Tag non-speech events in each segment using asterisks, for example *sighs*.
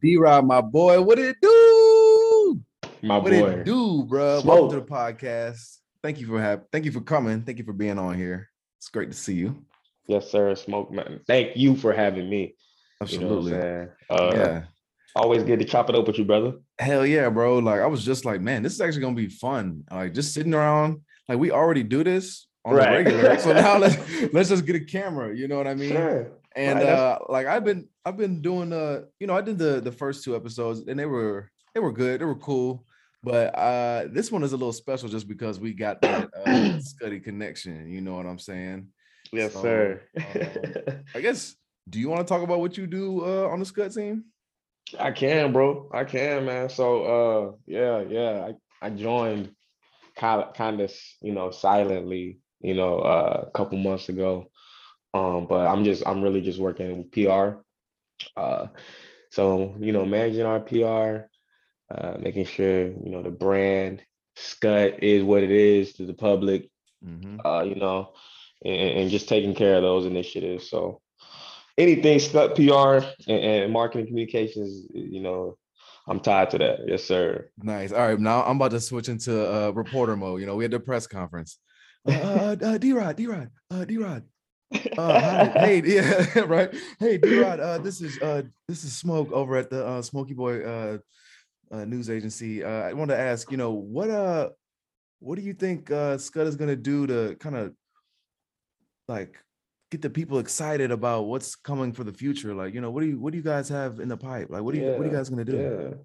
D Rod, my boy, what it do? My what boy. it do, bro? Smoke. Welcome to the podcast. Thank you for having. thank you for coming. Thank you for being on here. It's great to see you. Yes, sir. Smoke man. Thank you for having me. You know Absolutely. Uh, yeah. Always good to chop it up with you, brother. Hell yeah, bro. Like I was just like, man, this is actually gonna be fun. Like just sitting around, like we already do this on Right. the regular. So now *laughs* let's let's just get a camera. You know what I mean? Sure. And Right, uh like I've been I've been doing uh you know I did the the first two episodes and they were they were good they were cool but uh this one is a little special just because we got that uh *coughs* Scuddy connection you know what I'm saying Yes, So, sir. *laughs* um, I guess do you want to talk about what you do uh on the SKUT team I can, bro. I can, man. So, uh, yeah, yeah. I, I joined kind of, kind of, you know, silently, you know, uh, a couple months ago. Um, but I'm just, I'm really just working with PR. Uh, so, you know, managing our PR, uh, making sure, you know, the brand Scut is what it is to the public, Mhm. uh, you know, and, and just taking care of those initiatives. So anything Scut PR and, and marketing communications, you know, I'm tied to that. Yes, sir. nice all right now I'm about to switch into uh reporter mode you know we had the press conference uh, uh, uh D-Rod D-Rod uh D-Rod Uh, *laughs* hey, *laughs* yeah, right. Hey, D-Rod, uh, this is uh, this is Smoke over at the uh, Smoky Boy uh, uh, news agency. Uh, I want to ask, you know, what uh, what do you think uh, SKUT is gonna do to kind of like get the people excited about what's coming for the future? Like, you know, what do you what do you guys have in the pipe? Like, what do you what are you guys gonna do? Yeah.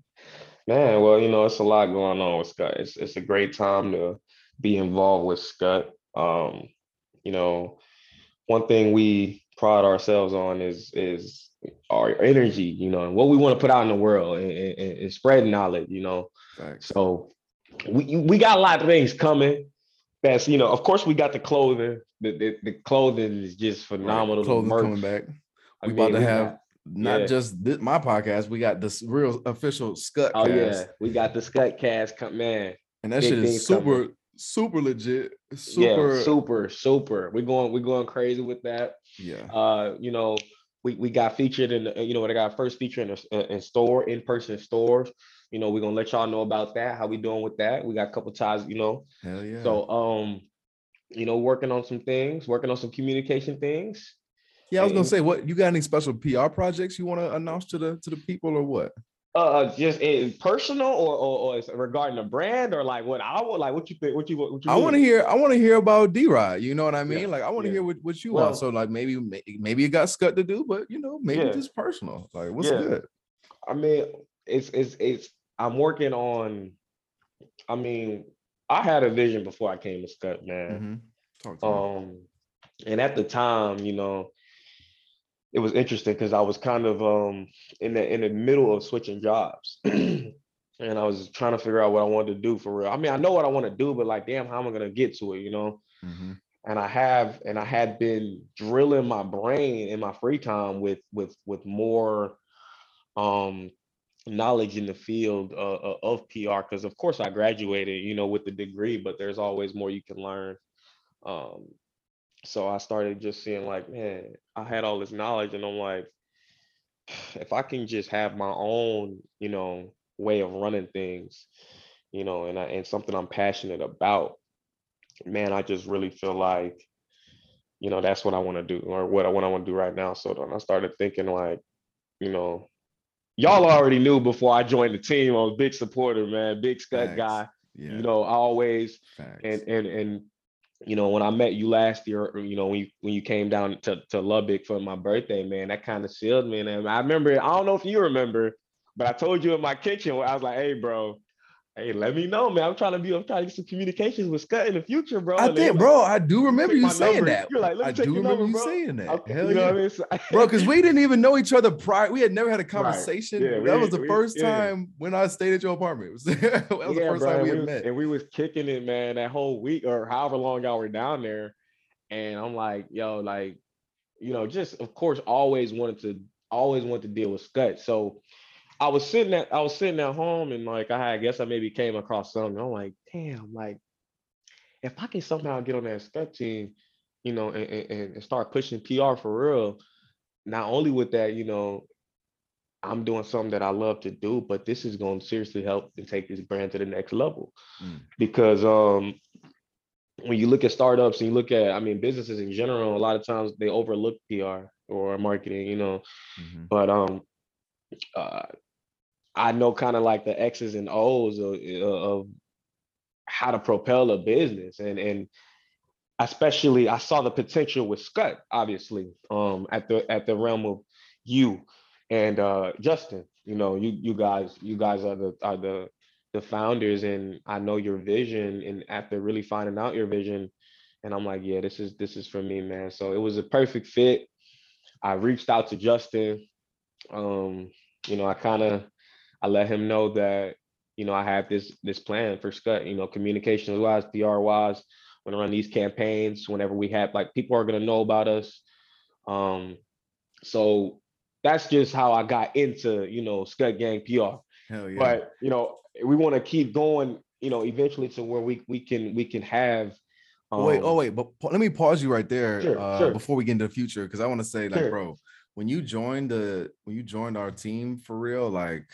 Man, well, you know, it's a lot going on with Scut. It's it's a great time to be involved with Scut. Um, you know, one thing we pride ourselves on is is our energy, you know, and what we want to put out in the world and, and, and spread knowledge, you know. Facts. So we we got a lot of things coming. That's you know, of course, we got the clothing. The the, the clothing is just phenomenal. Clothing's merch. coming back. I We about to we have got- not yeah. just this, my podcast. We got this real official SKUT Oh cast. yeah, we got the Scut cast come man. And that Big shit is super, coming. Super legit. Super, Yeah, super, super. We're going, we're going crazy with that. yeah. Uh, you know, we we got featured in, the, you know, they got first feature in the in store, in person stores. You know, we're gonna let y'all know about that. How we doing with that? We got a couple ties, you know. Hell yeah. So, um, you know, working on some things, working on some communication things. yeah, I was gonna say, what you got any special PR projects you want to announce to the to the people or what? Uh, just in personal or, or or regarding the brand or like what I would like. What you think? What you what you? I want to hear. I want to hear about D Rod. You know what I mean? Yeah, Like I want to yeah. hear what, what you Well- want. So like maybe maybe it got scut to do, but you know maybe Yeah. just personal. Like what's Yeah. good? I mean, it's it's it's. I'm working on. I mean, I had a vision before I came to Scut, man. Mhm. Talk to me. Um, and at the time, you know, it was interesting because I was kind of um in the in the middle of switching jobs. *clears throat* And I was trying to figure out what I wanted to do for real. I mean, I know what I want to do, but like, damn, how am I gonna get to it? You know? Mhm. and I have and I had been drilling my brain in my free time with with with more um knowledge in the field uh, uh, of PR because of course I graduated you know with the degree but there's always more you can learn um so I started just seeing like man I had all this knowledge and I'm like *sighs* if I can just have my own you know way of running things you know and I, and something I'm passionate about man, I just really feel like, you know, that's what I want to do or what I what I want to do right now. So then I started thinking like, you know, y'all already knew before I joined the team. I was a big supporter, man, big scut Facts. guy. Yeah. You know, I always and and and you know when I met you last year, you know when you when you came down to to Lubbock for my birthday, man, that kind of sealed me. And I remember, I don't know if you remember, but I told you in my kitchen, I was like, hey, bro. Hey, let me know, man. I'm trying to be. I'm trying to get some communications with SKUT in the future, bro. I think, bro, I do remember you saying number. that. You're like, let me I do your remember number, you bro. saying that. Hell you know yeah. what I mean? So- bro because we didn't even know each other prior we had never had a Right. conversation Yeah, that we- was the we- first yeah. time when i stayed at your apartment It was- *laughs* that was the first bro, time we had was- met And we was kicking it, man, that whole week or however long y'all were down there. And I'm like, yo, like, you know, just of course, always wanted to, always wanted to deal with SKUT. So I was sitting at, I was sitting at home and like, I I guess I maybe came across something. I'm like, damn, like, if I can somehow get on that SKUT team, you know, and, and, and start pushing PR for real, not only with that, you know, I'm doing something that I love to do, but this is going to seriously help and take this brand to the next level. Mm. Because um, when you look at startups and you look at, I mean, businesses in general, a lot of times they overlook PR or marketing, you know. Mhm. But um, uh, I know kind of like the X's and O's of, of how to propel a business, and and especially I saw the potential with SKUT, obviously, um, at the at the realm of you and uh, Justin. You know, you you guys you guys are the are the the founders, and I know your vision. And after really finding out your vision, and I'm like, yeah, this is this is for me, man. So it was a perfect fit. I reached out to Justin. Um, you know, I kind of I let him know that you know I have this this plan for SKUT. You know, communications wise, PR wise, when I run these campaigns. Whenever we have like people are gonna know about us. Um, so that's just how I got into you know SKUT Gang PR. Hell yeah. But you know, we want to keep going. You know, eventually to where we we can we can have. Oh, wait, oh um, wait, but let me pause you right there Sure, uh, sure. before we get into the future because I want to say, like, Sure. bro, when you joined the when you joined our team for real, like,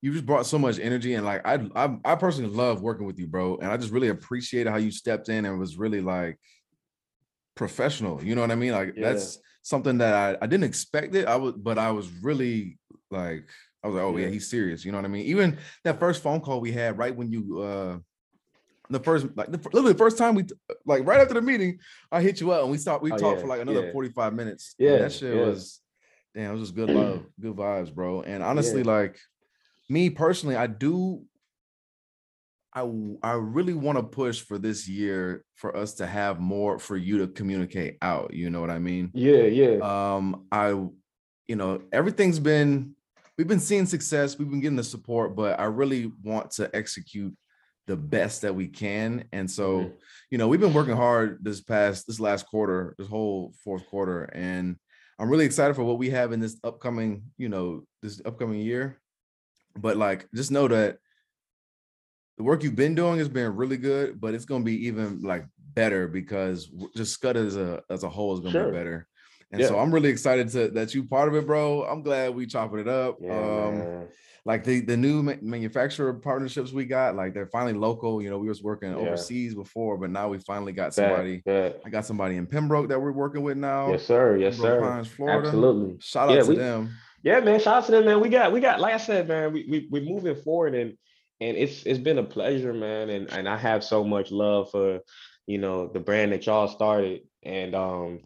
you just brought so much energy and like I I, I personally love working with you, bro, and I just really appreciated how you stepped in and was really like professional. You know what I mean? Like Yeah. that's something that I I didn't expect it. I was, but I was really like I was like, oh yeah, Yeah. he's serious. You know what I mean? Even that first phone call we had right when you uh the first like the, literally the first time we like right after the meeting, I hit you up and we stopped. We Oh, talked yeah, for like another yeah. 45 minutes. and Yeah, that shit was damn, it was just good love, good vibes, bro. And honestly, like me personally, I do I I really want to push for this year for us to have more for you to communicate out. You know what I mean? Yeah, yeah, um i you know everything's been we've been seeing success we've been getting the support but i really want to execute the best that we can and so Mhm. you know we've been working hard this past this last quarter this whole fourth quarter and i'm really excited for what we have in this upcoming you know this upcoming year but like just know that the work you've been doing has been really good but it's going to be even like better because just SKUT as a as a whole is going to Sure. be better and so i'm really excited to that you part of it bro i'm glad we chopping it up yeah. um like the the new ma- manufacturer partnerships we got like they're finally local you know we was working Yeah. overseas before but now we finally got somebody i got somebody in pembroke that we're working with now Yes, sir. Yes, Pembroke sir. Pines, florida Absolutely. shout out Yeah, to we- them Yeah, man. Shout out to them, man. We got, we got. Like I said, man, we we we're moving forward, and and it's it's been a pleasure, man. And and I have so much love for, you know, the brand that y'all started, and um,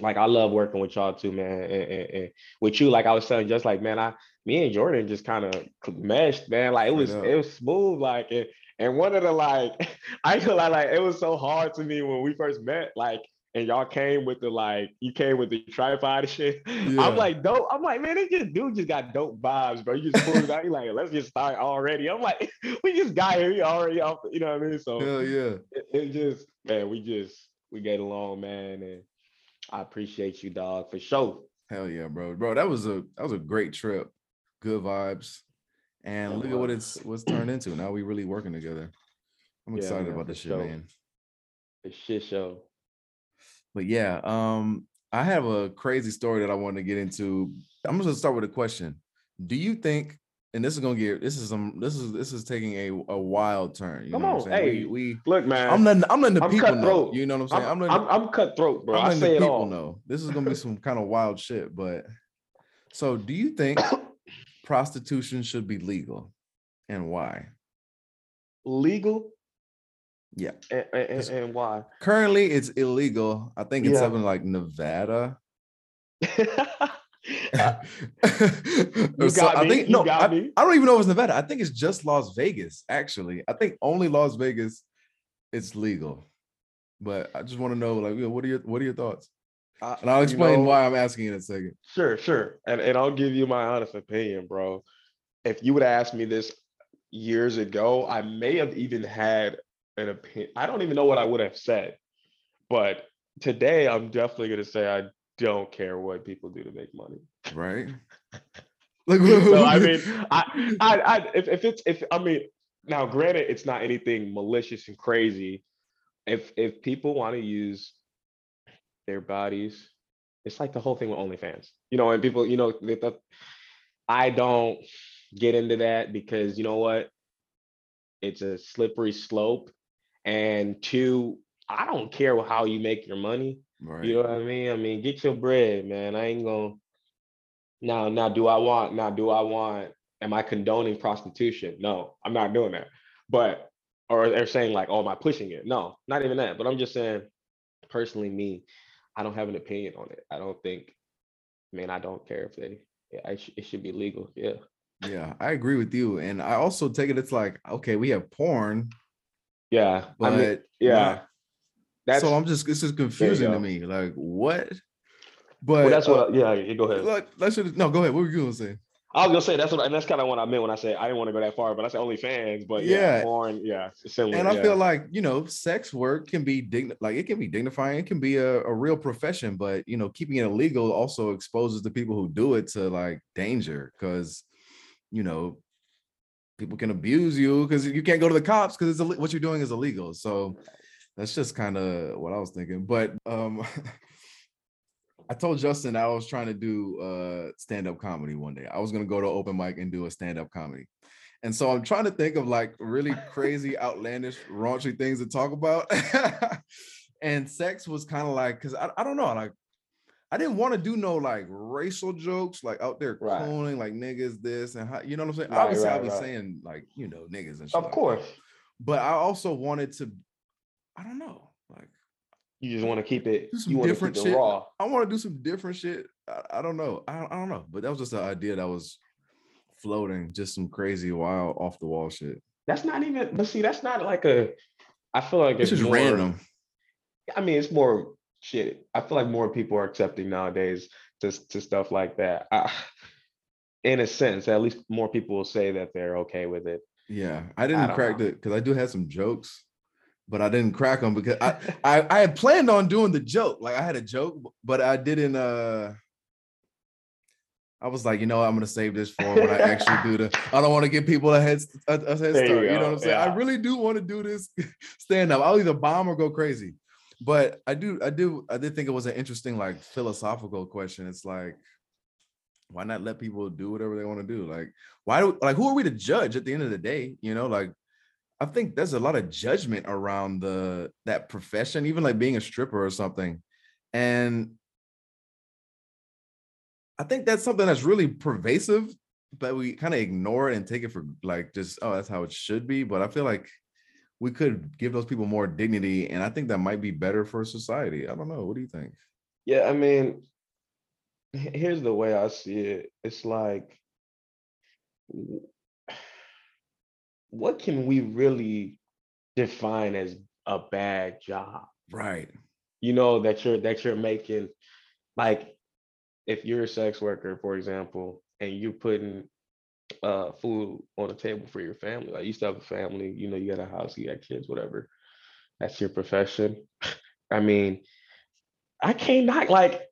like I love working with y'all too, man. And, and, and with you, like I was saying, just like man, I me and Jordan just kind of meshed, man. Like it was it was smooth, like and, and one of the like *laughs* I feel like like it was so hard to me when we first met, like. And y'all came with the like, you came with the tripod and shit. *laughs* Yeah. I'm like, dope. I'm like, man, this just dude just got dope vibes, bro. You just pulled it out. You like, let's just start already. I'm like, *laughs* we just got here. We already off. You know what I mean? So hell yeah it, it just, man, we just we get along, man, and I appreciate you, dog, for sure. Hell yeah, bro. Bro, that was a that was a great trip. Good vibes. And look at what it's what's turned into. Now we really working together. I'm Yeah, excited man, about this shit, sure. man. The shit show. But yeah, um, I have a crazy story that I want to get into. I'm just gonna start with a question. Do you think, and this is gonna get this is some this is this is taking a, a wild turn. You Come know what on, I'm saying? hey, We, we Look, man, I'm letting I'm letting the I'm people know. You know what I'm saying? I'm, letting, I'm, I'm cutthroat, bro. I'm I letting say the it people all. know. This is gonna be some *laughs* kind of wild shit. But so do you think prostitution should be legal and why? Legal Yeah. and, and, and why? Currently it's illegal. I think it's Yeah. something like Nevada. *laughs* *laughs* You so- got I think you no, got I, me. I don't even know if it's Nevada. I think it's just Las Vegas, actually. I think only Las Vegas it's legal. But I just want to know, like, what are your what are your thoughts? I- And I'll you explain know, why I'm asking in a second. Sure, sure. And and I'll give you my honest opinion, bro. If you would have asked me this years ago, I may have even had an opinion. I don't even know what I would have said. But today I'm definitely gonna say I don't care what people do to make money. Right? *laughs* Like, So I mean, *laughs* I I, I if, if it's if I mean now granted it's not anything malicious and crazy. If if people want to use their bodies, it's like the whole thing with OnlyFans. You know, and people, you know, they, the, I don't get into that because you know what? It's a slippery slope. And two, I don't care how you make your money. Right. You know what I mean? I mean, get your bread, man. I ain't gonna now now do I want now do I want am I condoning prostitution? No, I'm not doing that. But or they're saying like, oh, am I pushing it? No, not even that. But I'm just saying, personally, me, I don't have an opinion on it. I don't think, man, I don't care if they, yeah, sh- it should be legal. Yeah. Yeah, I agree with you. And I also take it, it's like, okay, we have porn, Yeah. but I mean, yeah. That's so I'm just this is confusing to me. Like, what? But well, that's uh, what. yeah, yeah, go ahead. like, let's just no go ahead. What were you gonna say? I was gonna say that's what, and that's kind of what I meant when I said I didn't want to go that far, but I said only fans, But yeah, Yeah. porn, yeah, similar. and I yeah. feel like you know, sex work can be dign like it can be dignifying. It can be a, a real profession, but you know, keeping it illegal also exposes the people who do it to like danger because you know people can abuse you because you can't go to the cops because it's what you're doing is illegal. So that's just kind of what I was thinking. But um *laughs* I told Justin I was trying to do uh stand-up comedy one day. I was gonna go to open mic and do a stand-up comedy. And so I'm trying to think of like really crazy, *laughs* outlandish, raunchy things to talk about. *laughs* and sex was kind of like, because I, I don't know, like I didn't want to do no like racial jokes, like out there Right. cooning like niggas this and how you know what I'm saying? Right, Obviously, I'll be right. saying like, you know, niggas and shit. of like that. course, But I also wanted to, I don't know, like you just want to keep it. You want to different keep it shit. raw. I want to do some different shit. I, I don't know. I, I don't know. But that was just an idea that was floating, just some crazy, wild, off the wall shit. That's not even. But see, that's not like a. I feel like It's it's just more, random. I mean, it's more shit. I feel like more people are accepting nowadays to to stuff like that. I, in a sense, at least more people will say that they're okay with it. Yeah, I didn't don't crack know. it because I do have some jokes, but I didn't crack them because I, *laughs* I I had planned on doing the joke. Like I had a joke, but I didn't. uh I was like, you know, what, I'm gonna save this for when I actually do the. I don't want to give people a head a, a head start. you You, know what I'm saying? I really do want to do this *laughs* stand up. I'll either bomb or go crazy. But I do, I do, I did think it was an interesting, like philosophical question. It's like, why not let people do whatever they want to do? Like, why do like who are we to judge at the end of the day? You know, like I think there's a lot of judgment around the that profession, even like being a stripper or something. And I think that's something that's really pervasive, but we kind of ignore it and take it for like just, oh, that's how it should be. But I feel like we could give those people more dignity, and I think that might be better for society. I don't know. What do you think? Yeah, I mean, here's the way I see it. It's like, what can we really define as a bad job? Right. You know, that you're that you're making, like, if you're a sex worker, for example, and you're putting uh food on the table for your family, like you still have a family, you know, you got a house, you got kids, whatever. That's your profession. *laughs* I mean, I can't not like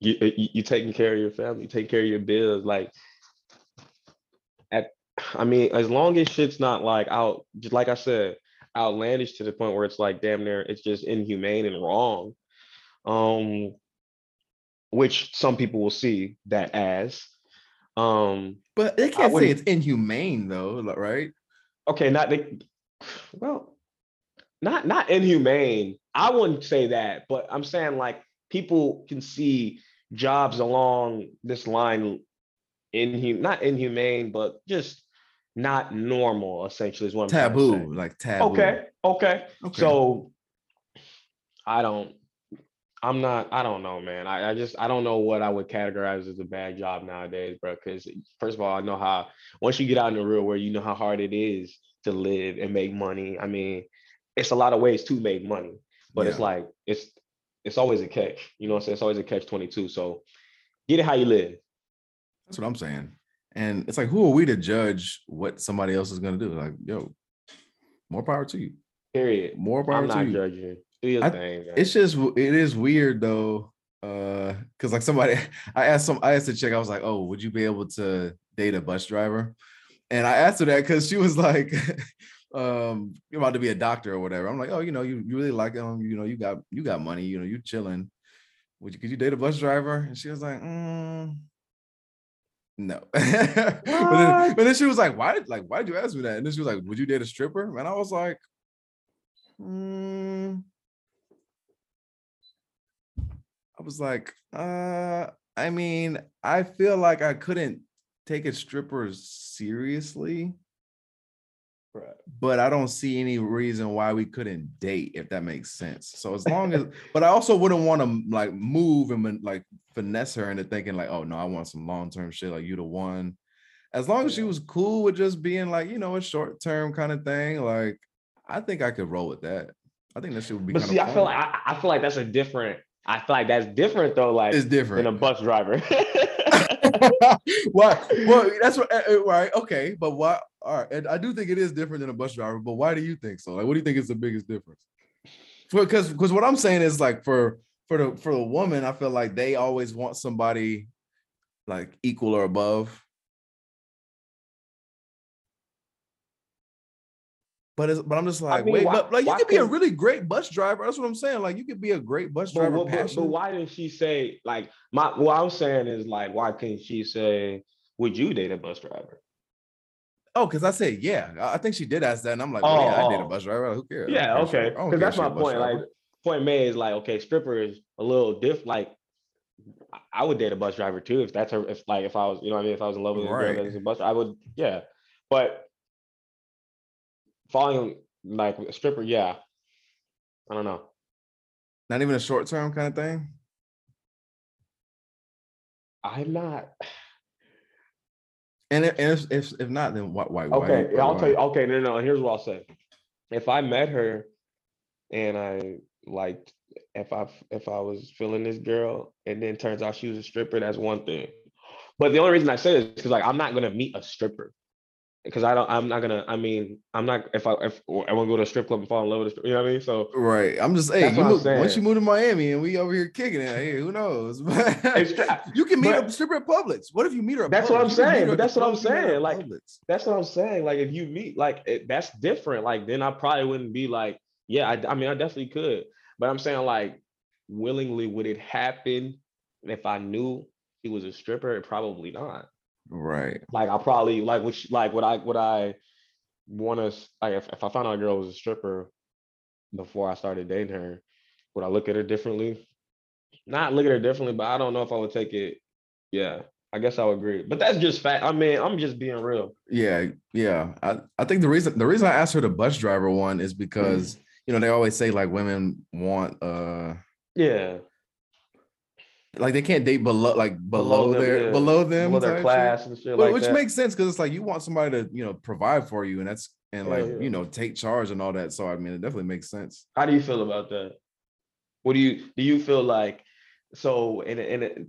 you, you you taking care of your family, take care of your bills. Like at I mean, as long as shit's not like out, just like I said, outlandish to the point where it's like damn near it's just inhumane and wrong. Um which some people will see that as. Um But they can't say it's inhumane though, right? okay, not the well, not not inhumane. I wouldn't say that, but I'm saying like people can see jobs along this line inhum not inhumane, but just not normal. Essentially, is what I'm trying to say. Taboo, like taboo. Okay, okay. Okay. So I don't. I'm not. I don't know, man. I, I just I don't know what I would categorize as a bad job nowadays, bro. Because first of all, I know how once you get out in the real world, you know how hard it is to live and make money. I mean, it's a lot of ways to make money, but it's like it's it's always a catch. You know what I'm saying? It's always a catch twenty two. So get it how you live. That's what I'm saying. And it's like, who are we to judge what somebody else is gonna do? Like, yo, more power to you. Period. More power to you. I'm to not you. judging. Do your I- thing. man. It's just it is weird though. Uh, because like somebody *laughs* I asked some I asked the chick, I was like, Oh, would you be able to date a bus driver? And I asked her that because she was *laughs* like, um, you're about to be a doctor or whatever. I'm like, oh, you know, you, you really like him, you know, you got you got money, you know, you chilling. Would you could you date a bus driver? And she was like, mm, No. *laughs* but, then, but then she was like, "Why? Like, why did you ask me that?" And then she was like, "Would you date a stripper?" And I was like, hmm. I was like, uh, I mean, I feel like I couldn't take a stripper seriously. Right. But I don't see any reason why we couldn't date, if that makes sense. So as long as, *laughs* but I also wouldn't want to like move and like finesse her into thinking like, oh no, I want some long term shit, like you the one. As long as she was cool with just being like, you know, a short term kind of thing, like I think I could roll with that. I think that shit would be. But see, I feel like I, I, feel like that's a different. I feel like that's different though. Like it's different than a bus driver. *laughs* *laughs* Why? Well, that's what. Uh, right. Okay, but why? All right, and I do think it is different than a bus driver. But why do you think so? Like, what do you think is the biggest difference? Because because what I'm saying is like for for the for the woman, I feel like they always want somebody like equal or above. But it's, but I'm just like, I mean, wait, why, but like you could be a really great bus driver. That's what I'm saying. Like you could be a great bus driver. But, but, but why didn't she say like my? What I'm saying is like, why can't she say, "Would you date a bus driver"? Oh, because I said yeah. I think she did ask that, and I'm like, well, oh, yeah, I date a oh. bus driver. Who cares? Yeah, okay. Because that's my point. Like point made is like, okay, stripper is a little diff. Like I would date a bus driver too if that's her. If like if I was, you know, I mean, if I was in love with a girl that's a bus, I would, yeah. But falling like a stripper, yeah. I don't know. Not even a short term kind of thing. I'm not. And if if if, not, then what? why okay, why, I'll tell you. Okay, no, no. Here's what I'll say. If I met her, and I liked, if I if I was feeling this girl, and then turns out she was a stripper, that's one thing. But the only reason I say this is because like I'm not gonna meet a stripper because I don't. I'm not gonna. I mean, I'm not. If I if I want to go to a strip club and fall in love with a, you know what I mean. So right. I'm just hey. You move, once you move to Miami and we over here kicking it, hey, who knows? *laughs* you can meet but, a stripper at Publix. What if you meet her? that's Publix? what I'm saying. But that's what I'm saying. Like that's what I'm saying. Like if you meet, like it, that's different. Like then I probably wouldn't be like, yeah. I, I mean, I definitely could. But I'm saying like, willingly would it happen if I knew he was a stripper? Probably not. Right. Like I probably like which like what I what I want to like if, if I found out a girl was a stripper before I started dating her, would I look at her differently? Not look at her differently, but I don't know if I would take it. Yeah, I guess I would agree. But that's just fact. I mean, I'm just being real. Yeah, yeah. I, I think the reason the reason I asked her the bus driver one is because mm. you know they always say like women want uh yeah like they can't date below like below, below their yeah. below them below their class shit. and shit like which that. makes sense because it's like you want somebody to you know provide for you and that's and like yeah. you know take charge and all that so i mean it definitely makes sense how do you feel about that what do you do you feel like so in in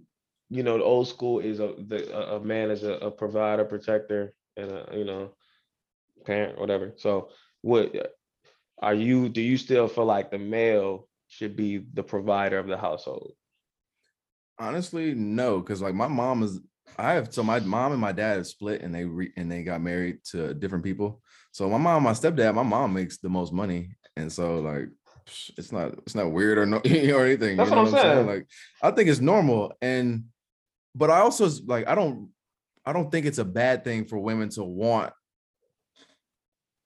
you know the old school is a the a man is a, a provider protector and a you know parent whatever so what are you do you still feel like the male should be the provider of the household Honestly, no, because like my mom is I have so my mom and my dad have split and they re, and they got married to different people. So my mom, my stepdad, my mom makes the most money, and so like it's not it's not weird or no *laughs* or anything. That's you know what I'm saying? saying. Like I think it's normal, and but I also like I don't I don't think it's a bad thing for women to want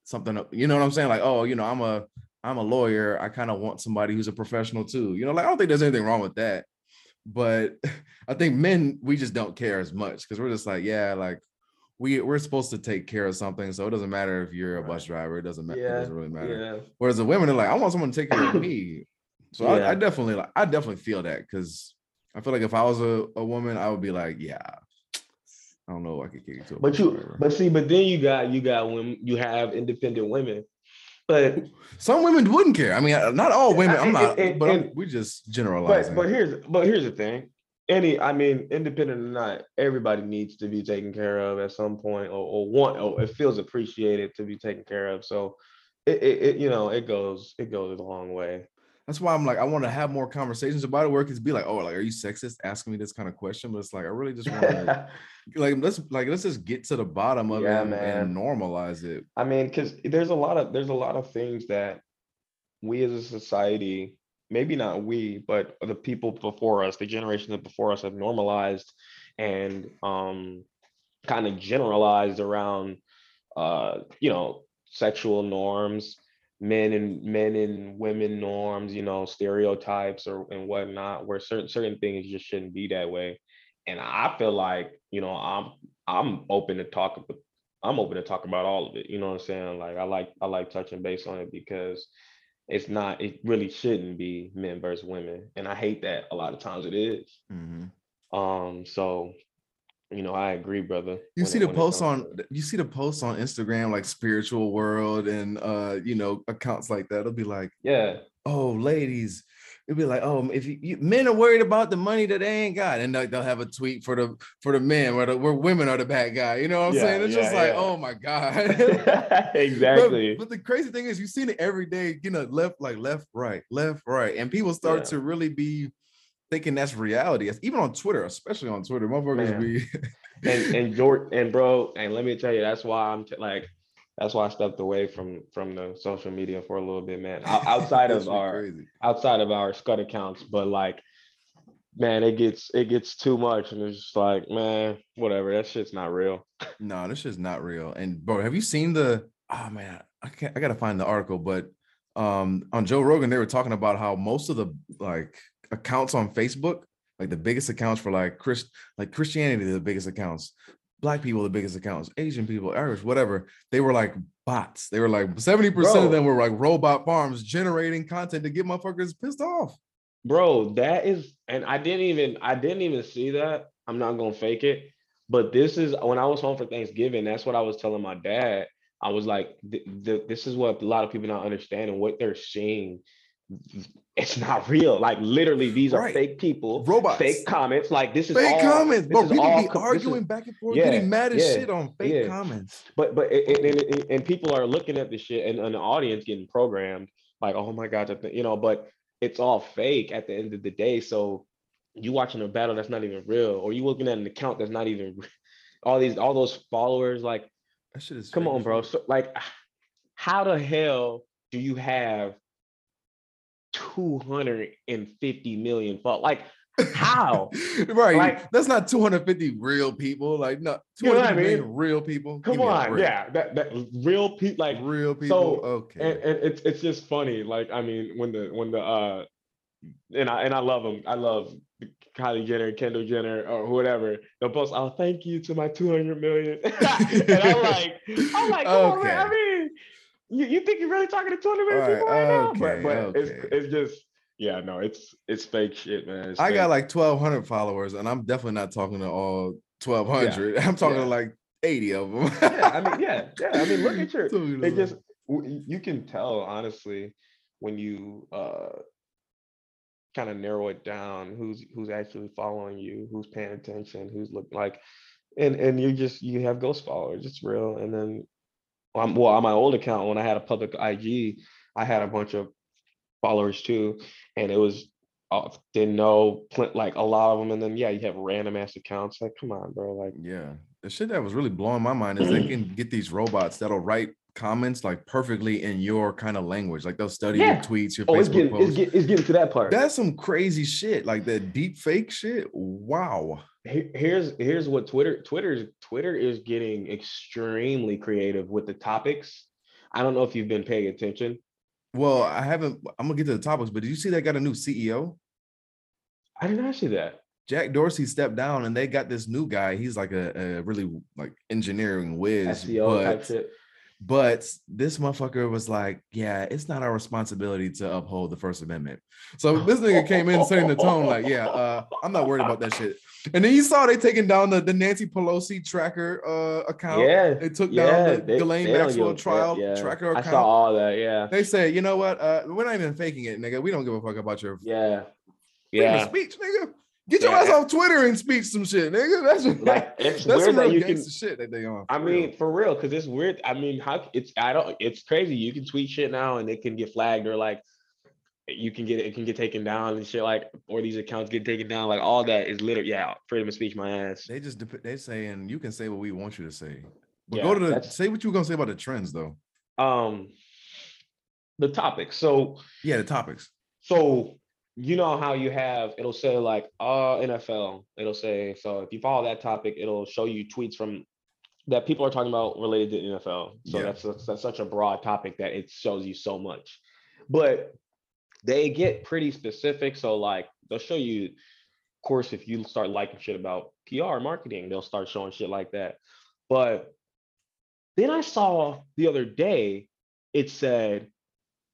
something. You know what I'm saying? Like oh, you know I'm a I'm a lawyer. I kind of want somebody who's a professional too. You know, like I don't think there's anything wrong with that but *laughs* I think men we just don't care as much because we're just like, yeah, like we we're supposed to take care of something, so it doesn't matter if you're a bus driver. It doesn't matter. Yeah, it doesn't really matter. Yeah. Whereas the women are like, I want someone to take care of *clears throat* me. So yeah. I, I, definitely like I definitely feel that because I feel like if I was a, a woman, I would be like, yeah, I don't know, I could kick you to. but you, driver. but see, but then you got you got when you have independent women but some women wouldn't care. I mean, not all women. I'm not, and, but and, we just generalize. But, but here's but here's the thing. Any, I mean, independent or not, everybody needs to be taken care of at some point, or, or want, or it feels appreciated to be taken care of. So, it, it, it you know, it goes, it goes a long way. That's why I'm like, I want to have more conversations about it. Where it can be like, oh, like, are you sexist asking me this kind of question? But it's like, I really just want to, *laughs* like, let's like let's just get to the bottom of yeah, it and, and normalize it. I mean, because there's a lot of there's a lot of things that we as a society, maybe not we, but the people before us, the generations before us, have normalized and um kind of generalized around uh, you know, sexual norms, men and men and women norms, you know, stereotypes or and whatnot, where certain certain things just shouldn't be that way. And I feel like, you know, I'm I'm open to talk I'm open to talk about all of it. You know what I'm saying? Like I like I like touching base on it because it's not it really shouldn't be men versus women. And I hate that a lot of times it is. Mm-hmm. Um, so you know, I agree, brother. You see the posts on you see the posts on Instagram like spiritual world and uh you know accounts like that. It'll be like, yeah, oh ladies, it'll be like, oh, if you, you, men are worried about the money that they ain't got, and like they'll have a tweet for the for the men where the where women are the bad guy. You know what I'm yeah, saying? It's yeah, just like, yeah. oh my god, *laughs* exactly. But, but, the crazy thing is, you've seen it every day. You know, left like left, right, left, right, and people start to really be thinking that's reality. Even on Twitter, especially on Twitter, motherfuckers be and *laughs* and George and bro, and let me tell you, that's why I'm t- like, that's why I stepped away from from the social media for a little bit, man. *laughs* outside of our crazy. outside of our SKUT accounts, but like, man, it gets it gets too much, and it's just like, man, whatever. That shit's not real. *laughs* No, this shit's not real. And bro, have you seen the? Oh man, I can't. I gotta find the article, but um on Joe Rogan, they were talking about how most of the like accounts on Facebook, like the biggest accounts for like Chris, like Christianity, the biggest accounts, black people, the biggest accounts, Asian people, Irish, whatever. They were like bots. They were like 70% of them were like robot farms generating content to get motherfuckers pissed off. Bro, that is, and I didn't even, I didn't even see that. I'm not gonna fake it. But this is when I was home for Thanksgiving, that's what I was telling my dad. I was like, this is what a lot of people not understanding what they're seeing it's not real. Like literally, these are right. fake people, robots, fake comments. Like this is fake all, comments, bro. People all, be arguing is, back and forth, yeah, getting mad as yeah, shit on fake yeah. comments. But but and, and, and, people are looking at this shit, and, and the audience getting programmed like, oh my god, you know. But it's all fake at the end of the day. So you watching a battle that's not even real, or you looking at an account that's not even all these all those followers. Like that shit is come on, bro. So like, how the hell do you have 250 million followers. Like, how? *laughs* right. Like, that's not 250 real people. Like, no, 250 you know I mean? real people. Come on. Yeah. That, that real people, like real people. So, okay. And, and it's it's just funny. Like, I mean, when the when the uh and I and I love them. I love Kylie Jenner, Kendall Jenner, or whatever. They'll post, "Oh, thank you to my 200 million. *laughs* and I'm like, I'm like, okay. on, man. I mean, you, you think you're really talking to 200 million right, people right now? but but okay. it's it's just yeah, no, it's it's fake shit, man. It's I fake. got like 1,200 followers, and I'm definitely not talking to all 1,200. Yeah. *laughs* I'm talking yeah. to like 80 of them. yeah, I mean, yeah, *laughs* yeah. I mean, look at your. It just you can tell honestly when you uh kind of narrow it down who's who's actually following you, who's paying attention, who's looking like, and and you just you have ghost followers. It's real, and then well, on my old account when I had a public IG, I had a bunch of followers too, and it was uh, didn't know like a lot of them, and then yeah, you have random ass accounts. Like, come on, bro. Like, yeah, the shit that was really blowing my mind is they can *clears throat* get these robots that'll write comments like perfectly in your kind of language. Like they'll study yeah. your tweets, your oh, Facebook it's getting, posts. It's, get, it's getting to that part. That's some crazy shit. Like the deep fake shit. Wow here's here's what Twitter Twitter's Twitter is getting extremely creative with the topics. I don't know if you've been paying attention. Well, I haven't. I'm gonna get to the topics, but did you see they got a new CEO? I did not see that. Jack Dorsey stepped down, and they got this new guy. He's like a, a really like engineering whiz, CEO but. But this motherfucker was like, "Yeah, it's not our responsibility to uphold the First Amendment." So this nigga came in setting the tone, like, "Yeah, uh, I'm not worried about that shit." And then you saw they taking down the, the Nancy Pelosi tracker uh, account. Yeah, they took yeah, down the they, Ghislaine Maxwell trial yeah. tracker account. I saw all that. Yeah, they say, you know what? Uh, we're not even faking it, nigga. We don't give a fuck about your yeah, yeah speech, nigga. Get your yeah. ass off Twitter and speak some shit, nigga. *laughs* That's like it's that's weird that you can shit that they on. I mean, real. for real, because it's weird. I mean, how it's I don't. It's crazy. You can tweet shit now and it can get flagged or like you can get it can get taken down and shit like or these accounts get taken down like all that is literally yeah freedom of speech my ass they just they saying you can say what we want you to say but yeah, go to the say what you were gonna say about the trends though um the topics so yeah the topics so you know how you have it'll say like uh NFL it'll say so if you follow that topic it'll show you tweets from that people are talking about related to NFL. So Yeah. that's, that's such a broad topic that it shows you so much. But they get pretty specific. So like they'll show you, of course, if you start liking shit about PR marketing, they'll start showing shit like that. But then I saw the other day, it said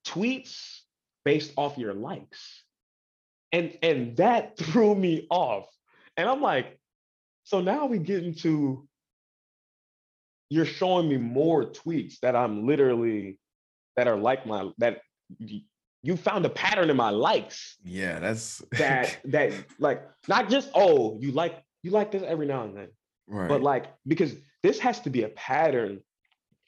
tweets based off your likes. And and that *laughs* threw me off. And I'm like, so now we get into you're showing me more tweets that I'm literally that are like my that you found a pattern in my likes Yeah, that's *laughs* that that like not just oh you like you like this every now and then right. but like because this has to be a pattern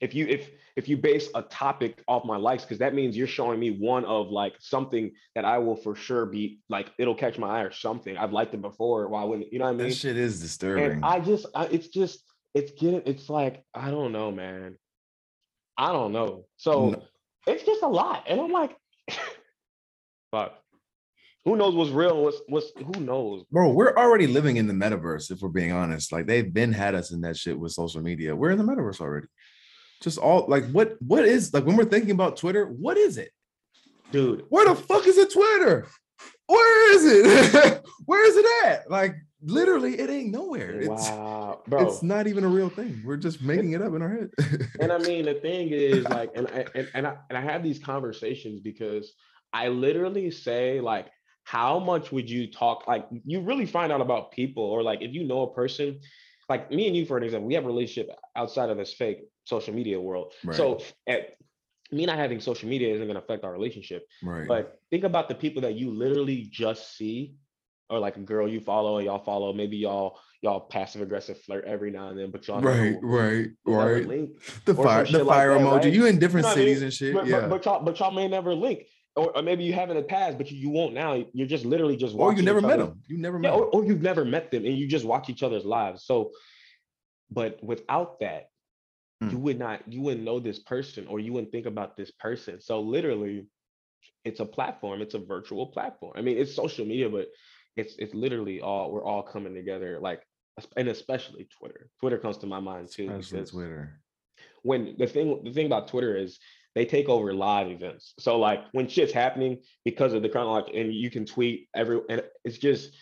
if you if if you base a topic off my likes because that means you're showing me one of like something that i will for sure be like it'll catch my eye or something i've liked it before why wouldn't you know what i mean that shit is disturbing. and i just I, it's just it's getting it's like i don't know man i don't know so No. it's just a lot and i'm like *laughs* fuck who knows what's real what's what's who knows Bro, we're already living in the metaverse, if we're being honest. Like they've been had us in that shit with social media. We're in the metaverse already. Just all like what what is like when we're thinking about Twitter, what is it? dude Where the fuck is it Twitter? Where is it? *laughs* Where is it at? Like literally, it ain't nowhere. It's wow bro it's not even a real thing. We're just making it up in our head. *laughs* and I mean, the thing is, like, and I and, and I and I have these conversations because I literally say, like, how much would you talk? Like, you really find out about people, or like, if you know a person, like me and you, for an example, we have a relationship outside of this fake social media world. So, at me not having social media isn't going to affect our relationship. right. But think about the people that you literally just see, or like a girl you follow, and y'all follow, maybe y'all y'all passive aggressive flirt every now and then, but y'all right, never- right, right. link. The fire, the shit like fire that, emoji. right? You in different know what I cities mean? and shit. But, yeah. but, but y'all but y'all may never link. Or, or maybe you have in the past, but you, you won't now. You're just literally just watching. or you never met other's- them. You never met or, 'em. or you've never met them and you just watch each other's lives. So, but without that, Mm. you would not, you wouldn't know this person or you wouldn't think about this person. So literally, it's a platform, it's a virtual platform. I mean, it's social media, but it's it's literally all we're all coming together, like and especially Twitter. Twitter comes to my mind too. Especially Twitter. when the thing the thing about Twitter is they take over live events. So like when shit's happening because of the chronology, and you can tweet every and it's just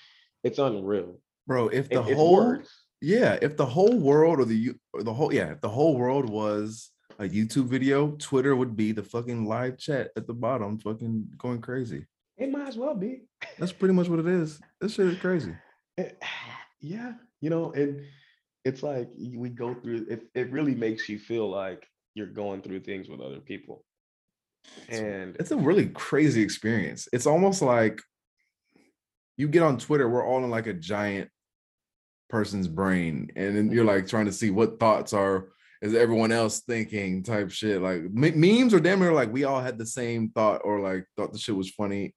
it's unreal. Bro, if the It- whole yeah, if the whole world or the you or the whole yeah, if the whole world was a YouTube video, Twitter would be the fucking live chat at the bottom, fucking going crazy. It might as well be. That's pretty much what it is. This shit is crazy. *sighs* It- yeah, you know, and it's like we go through it. It really makes you feel like you're going through things with other people, and It's a really crazy experience. It's almost like you get on Twitter, we're all in like a giant person's brain, and then you're like mm-hmm. trying to see what thoughts are is everyone else thinking type shit. Like me- memes or damn near like we all had the same thought or like thought the shit was funny.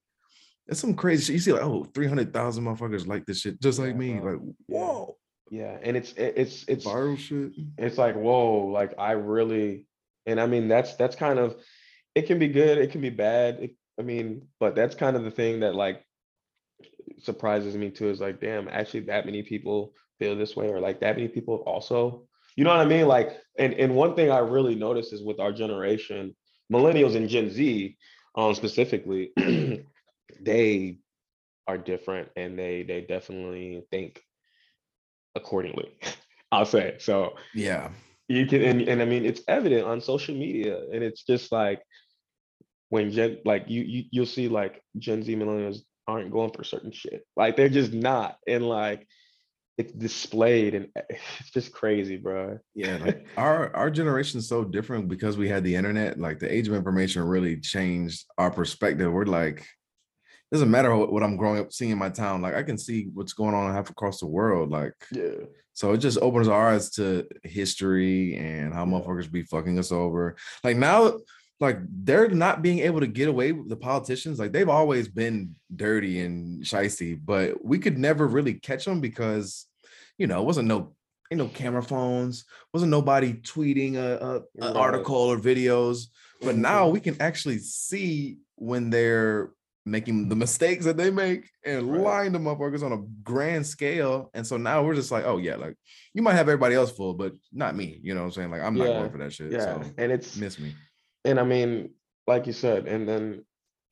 It's some crazy shit. You see, like, oh, 300,000 motherfuckers like this shit just like Yeah, me. Like, whoa, yeah, and it's it's it's viral shit. it's like whoa like i really and i mean that's that's kind of it can be good it can be bad it, i mean but that's kind of the thing that like surprises me too is like damn actually that many people feel this way or like that many people also you know what i mean like and and one thing i really notice is with our generation millennials and gen z um specifically *clears throat* they are different and they they definitely think accordingly *laughs* i'll say so Yeah. you can and, and i mean it's evident on social media and it's just like when gen like you, you you'll see like gen z millennials aren't going for certain shit like they're just not and like it's displayed and eh, *laughs* it's just crazy bro Yeah, *laughs* like our our generation is so different because we had the internet. Like the age of information really changed our perspective. We're like, doesn't matter what, what I'm growing up seeing in my town. Like I can see what's going on half across the world. Like yeah so, it just opens our eyes to history and how motherfuckers be fucking us over. Like now, like they're not being able to get away with the politicians. Like they've always been dirty and shisty, but we could never really catch them because, you know, it wasn't no ain't no camera phones, wasn't nobody tweeting a, a, Right. article or videos. But now Mhm. we can actually see when they're making the mistakes that they make and Right. lying to motherfuckers on a grand scale. And so now we're just like, oh yeah, like you might have everybody else full, but not me. You know what I'm saying? Like I'm not going for that shit. Yeah, So and it's miss me. and I mean, like you said, and then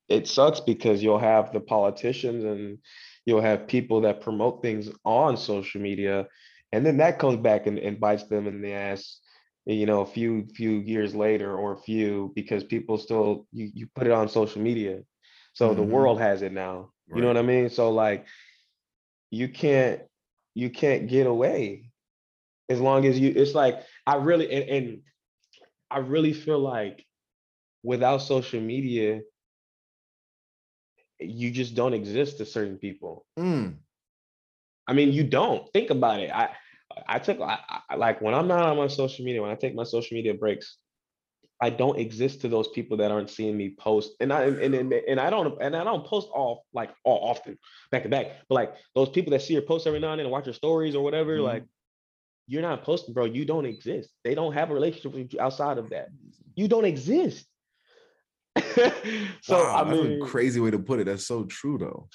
it sucks because you'll have the politicians and you'll have people that promote things on social media, and then that comes back and, and bites them in the ass, you know, a few few years later or a few because people still you you put it on social media, so the Mhm. world has it now. You know what I mean? So like, you can't you can't get away as long as you. It's like I really and, and I really feel like without social media, you just don't exist to certain people. Mm, I mean, you don't think about it. I I took I, I, like when I'm not on my social media, when I take my social media breaks, I don't exist to those people that aren't seeing me post, and I and and, and I don't and I don't post all like all often back to back, but like those people that see your posts every now and then and watch your stories or whatever, Mhm. like you're not posting, bro. You don't exist. They don't have a relationship with you outside of that. You don't exist. *laughs* so wow, I that's mean, a crazy way to put it. That's so true though.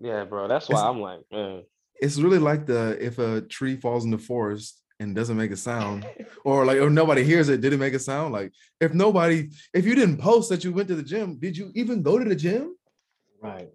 yeah, bro. That's why It's- I'm like, man. It's really like the if a tree falls in the forest and doesn't make a sound, or like or nobody hears it, did it make a sound? Like if nobody, if you didn't post that you went to the gym, did you even go to the gym? Right.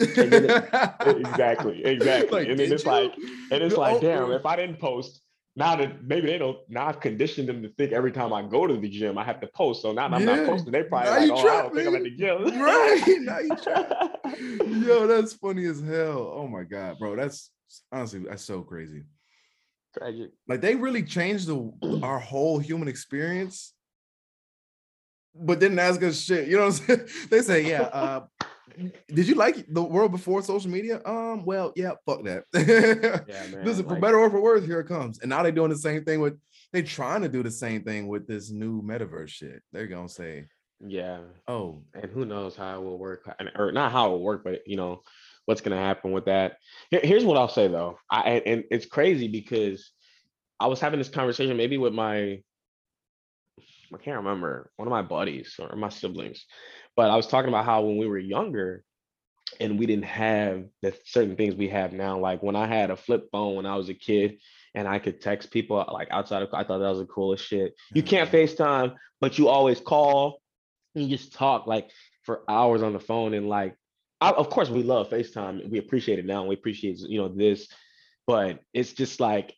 Exactly. *laughs* Exactly. Like, and then it's like, and it's The like, damn, if I didn't post, now that maybe they don't, now I've conditioned them to think every time I go to the gym, I have to post. So now I'm not posting, they probably Now like, you oh, I don't think I'm at the gym. Right. *laughs* Now you trapped. Yo, that's funny as hell. Oh my god, bro. That's honestly that's so crazy. Tragic. Like they really changed the *clears throat* our whole human experience, but didn't ask us shit. You know what I'm saying? *laughs* They say, yeah, uh, *laughs* did you like the world before social media? Um, well, yeah, fuck that. *laughs* Yeah, man. Listen, for better or for worse, here it comes. And now they're doing the same thing with they're trying to do the same thing with this new metaverse shit. They're gonna say, Yeah. oh, and who knows how it will work or not how it will work but you know what's going to happen with that. Here- here's what i'll say though. I and, and it's crazy because i was having this conversation maybe with my i can't remember one of my buddies or my siblings but i was talking about how when we were younger and we didn't have the certain things we have now like when i had a flip phone when i was a kid and i could text people like outside of i thought that was the coolest shit. You can't mm-hmm. facetime but you always call and you just talk like for hours on the phone and like I, of course we love FaceTime. We appreciate it now. and We appreciate you know this, but it's just like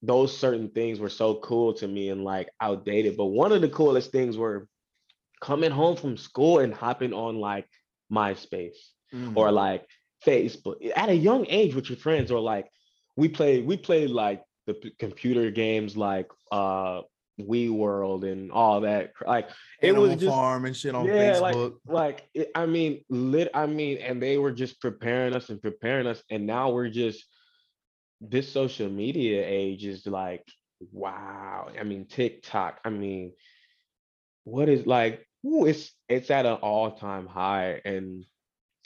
those certain things were so cool to me and like outdated. But one of the coolest things were coming home from school and hopping on like MySpace mm, or like Facebook at a young age with your friends, or like we played we played like the p- computer games like uh Wii World and all that. Like it Animal was just Farm and shit on yeah, like Facebook. like it, I mean, lit. I mean, and they were just preparing us and preparing us, and now we're just this social media age is like wow. I mean, TikTok. I mean, what is like? Ooh, it's it's at an all time high, and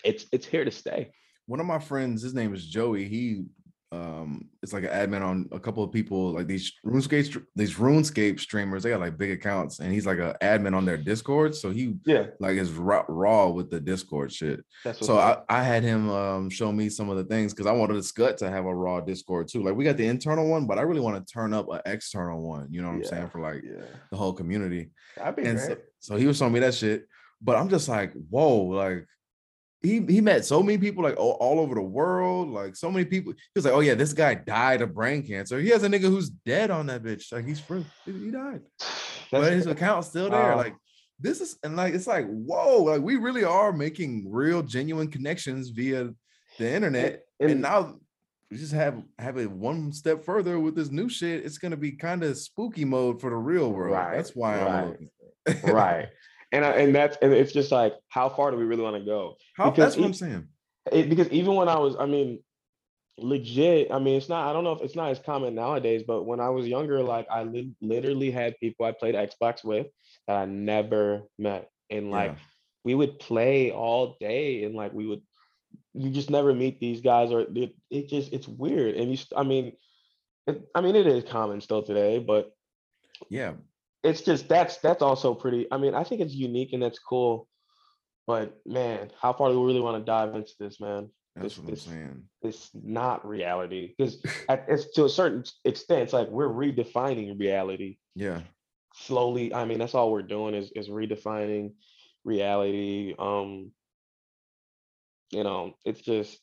it's it's here to stay. one of my friends, his name is Joey. He um it's like an admin on a couple of people like these RuneScape these RuneScape streamers. They got like big accounts, and he's like an admin on their Discord. So he Yeah, like is raw, raw with the Discord shit. that's So I. I had him um show me some of the things because I wanted SKUT to have a raw Discord too. Like we got the internal one, but I really want to turn up an external one. You know what I'm saying for like yeah, the whole community. that'd be And great. so, so he was showing me that shit. But I'm just like, whoa, like he he met so many people like all, all over the world, like so many people. He was like, oh yeah, this guy died of brain cancer. He has a nigga who's dead on that bitch. Like he's free. He, died. *sighs* but his account's still there. Wow. Like this is and like it's like, whoa, like we really are making real genuine connections via the internet. And, and- now we just have have it one step further with this new shit. It's gonna be kind of spooky mode for the real world. Right, That's why I'm right. *laughs* And I, and that's and it's just like how far do we really want to go? How Because that's what e- I'm saying. it, because even when I was, I mean, legit. I mean, it's not. I don't know if it's not as common nowadays, but when I was younger, like I li- literally had people I played Xbox with that I never met, and like Yeah. we would play all day, and like we would, you just never meet these guys, or it, it just it's weird. And you, I mean, it, I mean, it is common still today, but Yeah. It's just that's that's also pretty. I mean, I think it's unique and that's cool. But man, how far do we really want to dive into this, man? That's This- what I'm this- saying. It's not reality because *laughs* it's to a certain extent, it's like we're redefining reality Yeah. slowly. I mean, that's all we're doing is is redefining reality. Um, you know, it's just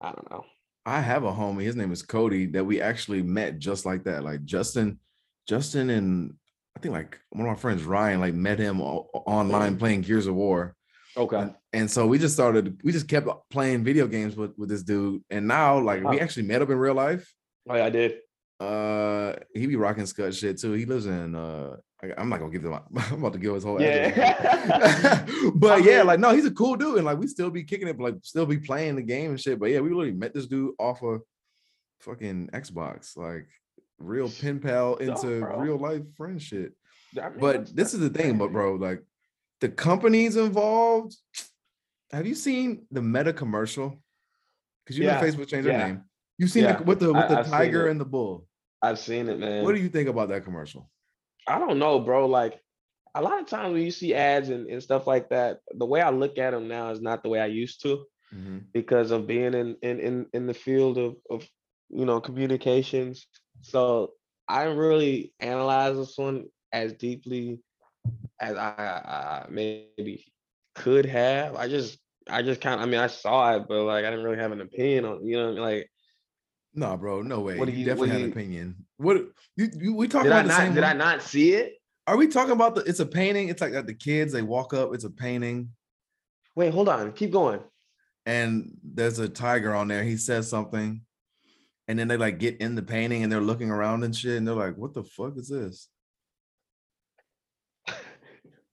I don't know. I have a homie. His name is Cody that we actually met just like that. Like Justin, Justin, and I think like one of my friends Ryan like met him online playing Gears of War. Okay. And, and so we just started. We just kept playing video games with with this dude. And now like we actually met up in real life. Oh, yeah, I did. Uh, he be rocking SKUT shit too. He lives in uh. I, I'm not gonna give him, *laughs* I'm about to give his whole. Yeah. *laughs* *laughs* but yeah, like no, he's a cool dude, and like we still be kicking it, but, like still be playing the game and shit. But yeah, we literally met this dude off of fucking Xbox, like real pen pal into bro. real life friendship. I mean, But this is the thing, but bro, like the companies involved. Have you seen the Meta commercial? Because you know Facebook changed yeah. their name. You've seen Yeah, the, with the with the I've tiger and the bull. I've seen it, man. What do you think about that commercial? I don't know, bro. Like a lot of times when you see ads and, and stuff like that, the way I look at them now is not the way I used to Mhm. because of being in in in, in the field of, of you know communications. So I didn't really analyze this one as deeply as I, I maybe could have. I just I just kind of I mean I saw it, but like I didn't really have an opinion on you know I mean? like No, bro, no way. What do you, you- definitely had an opinion. What you, you we talking I about the not same did I not see it? Are we talking about the it's a painting? It's like that the kids they walk up, it's a painting, Wait, hold on, keep going. and there's a tiger on there. He says something, and then they like get in the painting and they're looking around and shit, and they're like, "What the fuck is this?"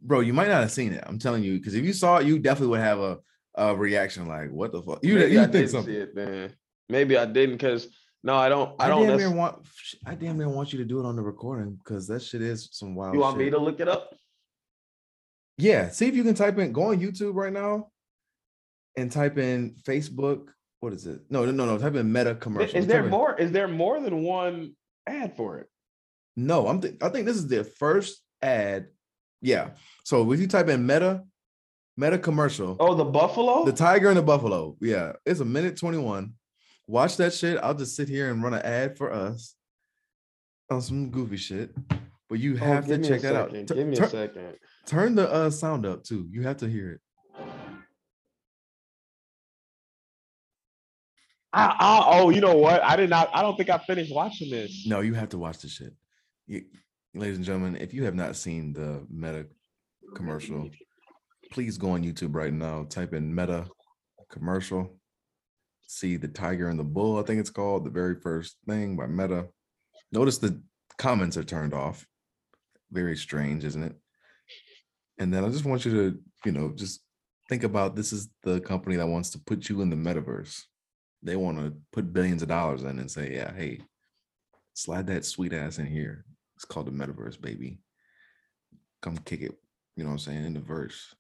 Bro, you might not have seen it. I'm telling you, because if you saw it, you definitely would have a, a reaction like, "What the fuck?" You Maybe you I think didn't something? see it, man. Maybe I didn't because no, I don't. I, I, don't. damn near want. I damn near want you to do it on the recording because that shit is some wild. you want me to look it up? Yeah, see if you can type in. Go on YouTube right now, and type in Facebook. What is it? No, no, no, no. Type in Meta commercial. Is there more? Is there more than one ad for it? No, I'm. Th- I think this is their first ad. Yeah. So if you type in Meta, Meta commercial, Oh, the buffalo. the tiger and the buffalo. Yeah, it's a minute twenty one. Watch that shit. I'll just sit here and run an ad for us on some goofy shit. But you Oh, have to me a check that out. second, Tu- Give me tur- a second. turn the uh, sound up too. You have to hear it. I, I, oh, you know what? I did not. I don't think I finished watching this. No, you have to watch this shit. You, ladies and gentlemen, if you have not seen the Meta commercial, please go on YouTube right now. Type in Meta commercial. See the tiger and the bull. I think it's called the very first thing by Meta. Notice the comments are turned off. Very strange, isn't it? And then I just want you to, you know, just think about this is the company that wants to put you in the metaverse. They want to put billions of dollars in and say, yeah, hey, slide that sweet ass in here. It's called the metaverse, baby. Come kick it, you know what I'm saying, in the verse.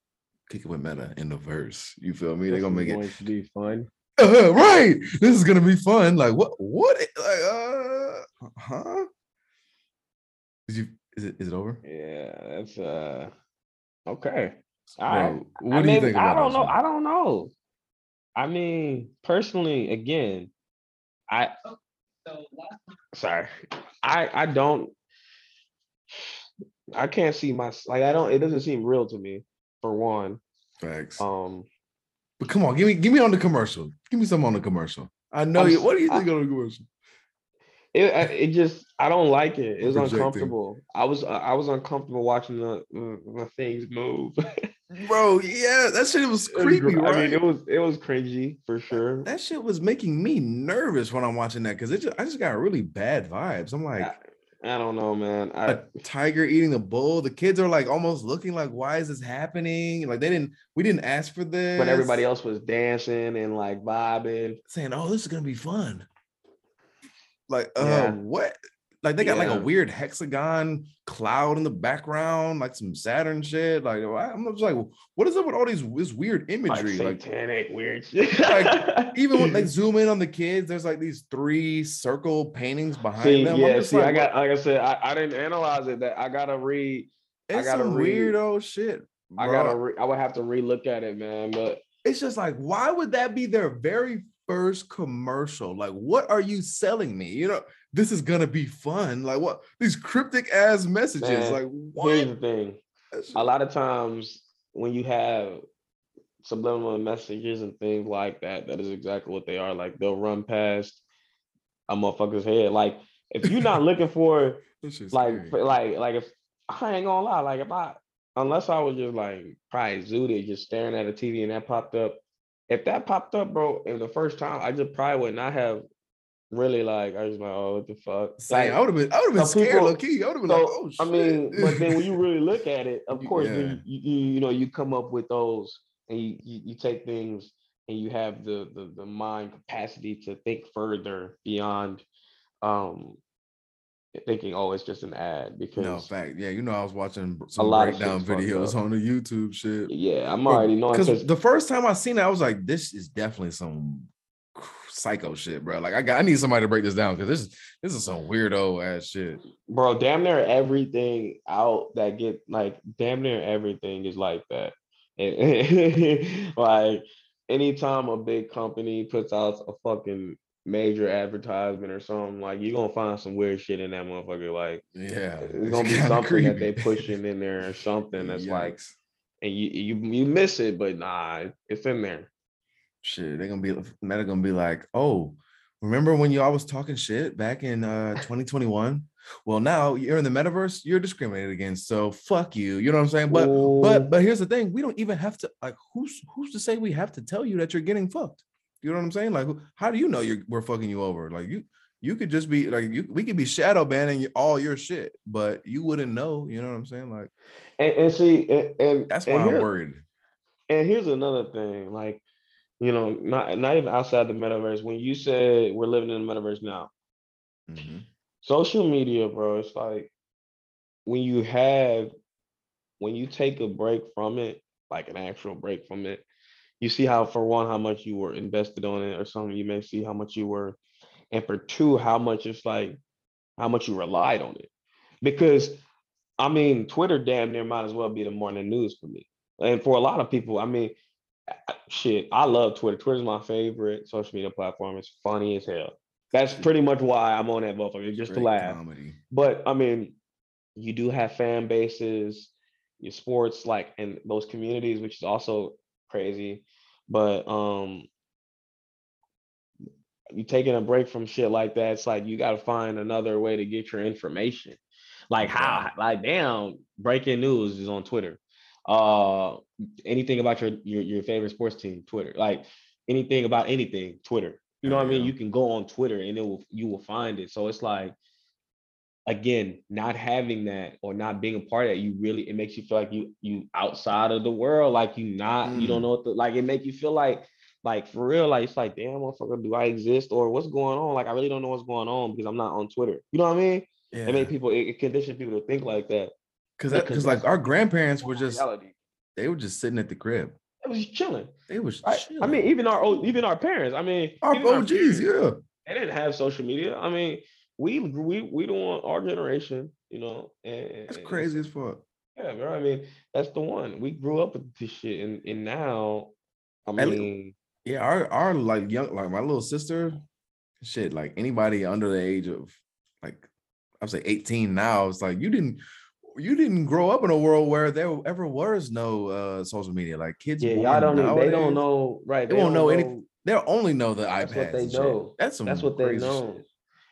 Kick it with meta in the verse. You feel me? They're gonna make it to be fun. uh, right. This is gonna be fun. Like what? What? Like, uh, huh? Is you? Is it? Is it over? Yeah, that's uh. Okay. All Bro, what I do you mean, think about I don't know. one? I don't know. I mean, personally, again, I sorry, I I don't. I can't see my like. I don't. It doesn't seem real to me. For one, Facts. um, but come on, give me, give me on the commercial. Give me some on the commercial. I know I'm you. What do you I- think on the commercial? it it just I don't like it. It was Projecting. uncomfortable. I was I was uncomfortable watching the the, the things move. *laughs* Bro, yeah, that shit was creepy, right? I mean, it was it was cringy for sure. that shit was making me nervous when I'm watching that because it just, I just got really bad vibes. I'm like, I, I don't know, man. I, a tiger eating a bull. The kids are like almost looking like, why is this happening? Like they didn't, we didn't ask for this. but everybody else was dancing and like bobbing. saying, "Oh, this is gonna be fun." Like, uh, Yeah. what? Like they got like a weird hexagon cloud in the background, like some Saturn shit. Like, I'm just like, what is up with all these this weird imagery? Like, satanic weird *laughs* shit. Like, even when they *laughs* zoom in on the kids, there's like these three circle paintings behind see, them. Yeah, see, like, I got like I said, I, I didn't analyze it. That I gotta read. I it's gotta some read- weirdo shit, I gotta. Re- I would have to relook at it, man. But it's just like, why would that be their very first commercial? Like, what are you selling me? You know, this is gonna be fun. Like, what these cryptic ass messages? Man, like, what? here's the thing. A lot of times when you have subliminal messages and things like that, that is exactly what they are. Like they'll run past a motherfucker's head. Like if you're not looking *laughs* for like like like if I ain't gonna lie, like if I unless I was just like probably zooted, just staring at a TV and that popped up. If that popped up, bro, in the first time, I just probably would not have really like I was like, oh, what the fuck? Like, I would have been, I would have been scared, people, low key. I would have been so, like, oh shit. I mean, but then when you really *laughs* look at it, of course, yeah. you, you, you know you come up with those and you, you, you take things and you have the, the the mind capacity to think further beyond um thinking, oh, it's just an ad because no fact. Yeah, you know, I was watching some breakdown videos on the YouTube shit. Yeah, I'm already knowing because the first time I seen it, I was like, this is definitely some psycho shit, bro. Like I got I need somebody to break this down because this is this is some weirdo ass shit. Bro, damn near everything out that get like damn near everything is like that. *laughs* like anytime a big company puts out a fucking major advertisement or something, like you're gonna find some weird shit in that motherfucker. Like, yeah, it's gonna be something creepy. that they pushing in there or something that's Yikes. like, and you you you miss it, but nah, it's in there. Shit, they're gonna be they're gonna be like, oh, remember when y'all was talking shit back in uh *laughs* 2021? Well, now you're in the metaverse, you're discriminated against. So fuck you. You know what I'm saying? But but but here's the thing: we don't even have to like who's who's to say we have to tell you that you're getting fucked. You know what I'm saying? Like, how do you know you're we're fucking you over? Like you you could just be like you we could be shadow banning all your shit, but you wouldn't know. You know what I'm saying? Like, and, and see, and, and that's why and I'm worried. And here's another thing, like you know, not not even outside the metaverse. When you said we're living in the metaverse now, mm-hmm social media, bro, it's like when you have when you take a break from it, like an actual break from it, you see how for one how much you were invested on it or something. You may see how much you were, and for two, how much it's like how much you relied on it. Because I mean, Twitter damn near might as well be the morning news for me. And for a lot of people, I mean, shit, I love Twitter. Twitter's my favorite social media platform. It's funny as hell. That's pretty much why I'm on that motherfucker, just Great to laugh. Comedy. But I mean, you do have fan bases, your sports, like in those communities, which is also crazy. But um you taking a break from shit like that, it's like you gotta find another way to get your information. Like how like damn, breaking news is on Twitter. Uh anything about your your, your favorite sports team, Twitter. Like anything about anything, Twitter. You know what I mean? You can go on Twitter and it will you will find it. So it's like again, not having that or not being a part of that, you really it makes you feel like you you outside of the world, like you not, mm. you don't mm. know what the like it make you feel like like for real, like it's like, damn motherfucker, do I exist or what's going on? Like I really don't know what's going on because I'm not on Twitter. You know what I mean? Yeah. It make people it, it condition people to think like that. Cause that because like our grandparents were just reality. they were just sitting at the crib. It was chilling. It was chilling. I mean, even our old, even our parents. I mean, our OGs, parents, yeah. They didn't have social media. I mean, we we we don't want our generation, you know. And, that's crazy as fuck. Yeah, bro. I mean, that's the one. We grew up with this shit, and and now, I mean, yeah, our our like young like my little sister, shit, like anybody under the age of like I'd say 18 now, it's like you didn't you didn't grow up in a world where there ever was no uh social media. Like kids, yeah, y'all don't. Nowadays, they don't know. Right, they, they won't know, know anything. They'll only know the that's iPads. What they know. That's some. That's what they know. Shit.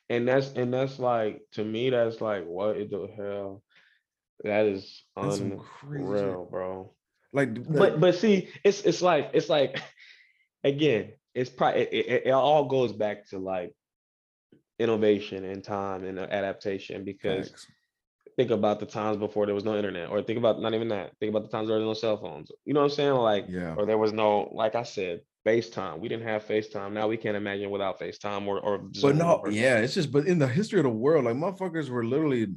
And that's and that's like to me. That's like what the hell. That is unreal, bro. Like, but but see, it's it's like it's like *laughs* again, it's probably it, it, it all goes back to like innovation and time and adaptation because. Thanks think about the times before there was no internet, or think about not even that. Think about the times there was no cell phones. You know what I'm saying? Like, yeah. Or there was no, like I said, FaceTime. We didn't have FaceTime. Now we can't imagine without FaceTime or or. But no, yeah, it's just. But in the history of the world, like motherfuckers were literally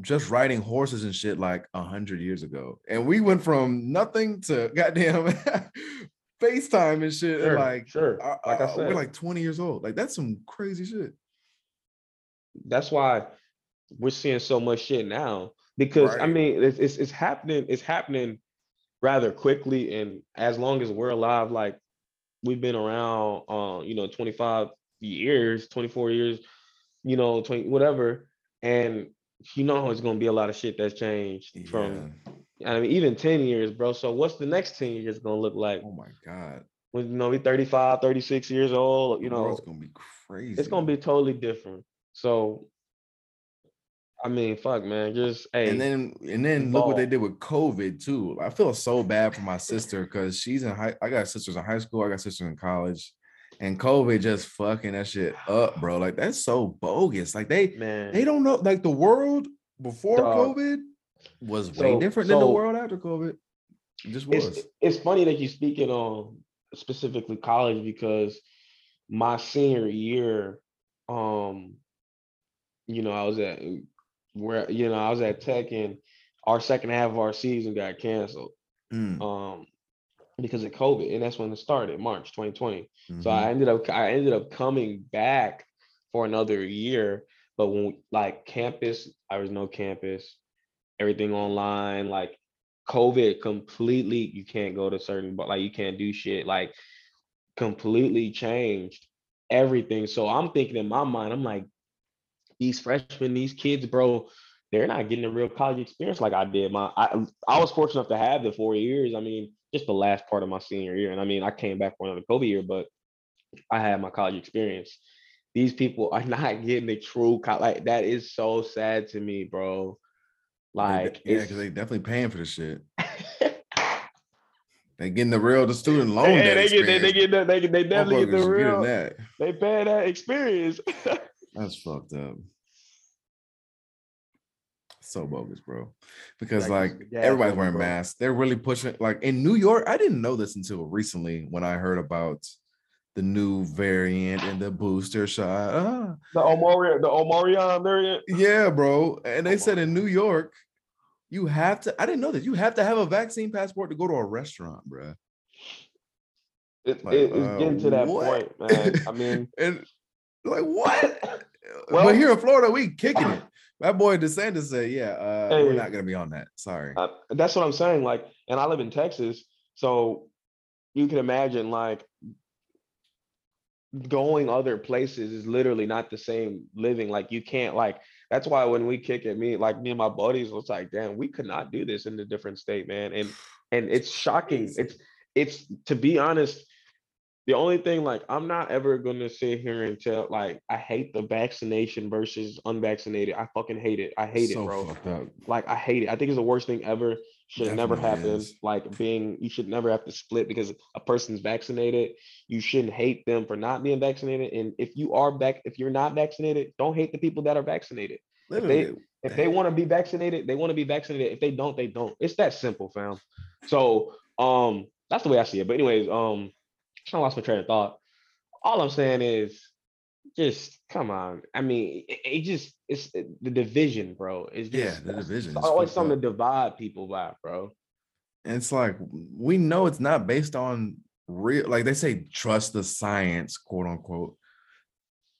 just riding horses and shit like a hundred years ago, and we went from nothing to *laughs* goddamn FaceTime and shit. Sure, and like, sure, uh, like I uh, said, we're like 20 years old. Like that's some crazy shit. That's why we're seeing so much shit now because right. I mean it's, it's, it's happening it's happening rather quickly. And as long as we're alive, like we've been around, uh, you know, 25 years, 24 years, you know, 20, whatever. And you know, it's going to be a lot of shit that's changed Yeah. from, I mean, even 10 years, bro. So what's the next 10 years going to look like? Oh my god. When, you know, we 35, 36 years old, you know, it's gonna be crazy. it's going to be totally different. So, I mean, fuck, man, just, hey. and then and then look what they did with COVID too. I feel so bad for my sister because she's in high. I got sisters in high school. I got sisters in college, and COVID just fucking that shit up, bro. Like that's so bogus. Like they man, they don't know. Like the world before Dog. COVID was way So- different than the world after COVID. It just was. it's it's funny that you speaking on specifically college because my senior year, um, you know, I was at where you know I was at Tech and our second half of our season got canceled Mm, um because of COVID, and that's when it started, March 2020. So mhm. I ended up I ended up coming back for another year, but when like campus, I was no campus, everything online, like COVID completely you can't go to certain but like you can't do shit like completely changed everything. So I'm thinking in my mind, I'm like, these freshmen, these kids, bro, they're not getting a real college experience like I did. My I I was fortunate enough to have the four years. I mean, just the last part of my senior year. And I mean, I came back for another COVID year, but I had my college experience. These people are *laughs* not getting the true co- like that is so sad to me, bro. Like yeah, because they definitely paying for the shit. *laughs* They getting the real the student loan Yeah, they get they, they get they, they definitely get the Motherfuckers are getting real that. they pay that experience. *laughs* That's fucked up. So bogus, bro. Because Like, like gas everybody's wearing bro. masks. They're really pushing like in New York. I didn't know this until recently when I heard about the new variant and the booster shot. Ah, the Omarion, the Omarion variant. yeah, bro. And they said in New York, you have to. I didn't know this. You have to have a vaccine passport to go to a restaurant, bro. It, Like, it- it's uh, getting to that what? point, man. I *laughs* mean, And like what? Well- but here in Florida, we kicking it. That boy DeSantis said, "Yeah, uh, we're not gonna be on that. Sorry." uh, that's what I'm saying. Like, and I live in Texas, so you can imagine like going other places is literally not the same living. Like, you can't like. That's why when we kick at me like me and my buddies, it's like, damn, we could not do this in a different state, man. And and it's shocking. It's it's to be honest. The only thing, like, I'm not ever gonna sit here and tell, like, I hate the vaccination versus unvaccinated. I fucking hate it. I hate so it, bro. Like I hate it. I think it's the worst thing ever. Should never happened. is. Like being, you should never have to split because a person's vaccinated. You shouldn't hate them for not being vaccinated. And if you are back, if you're not vaccinated, don't hate the people that are vaccinated. Literally, If they want to be vaccinated, they want to be vaccinated. If they don't, they don't. It's that simple, fam. So um, that's the way I see it. But anyways, um, I lost my train of thought. All I'm saying is, just come on. I mean, it, it just it's the division, bro. It's Yeah, just the division It's always something up. to divide people by, bro. And it's like we know it's not based on real. Like they say, trust the science, quote unquote.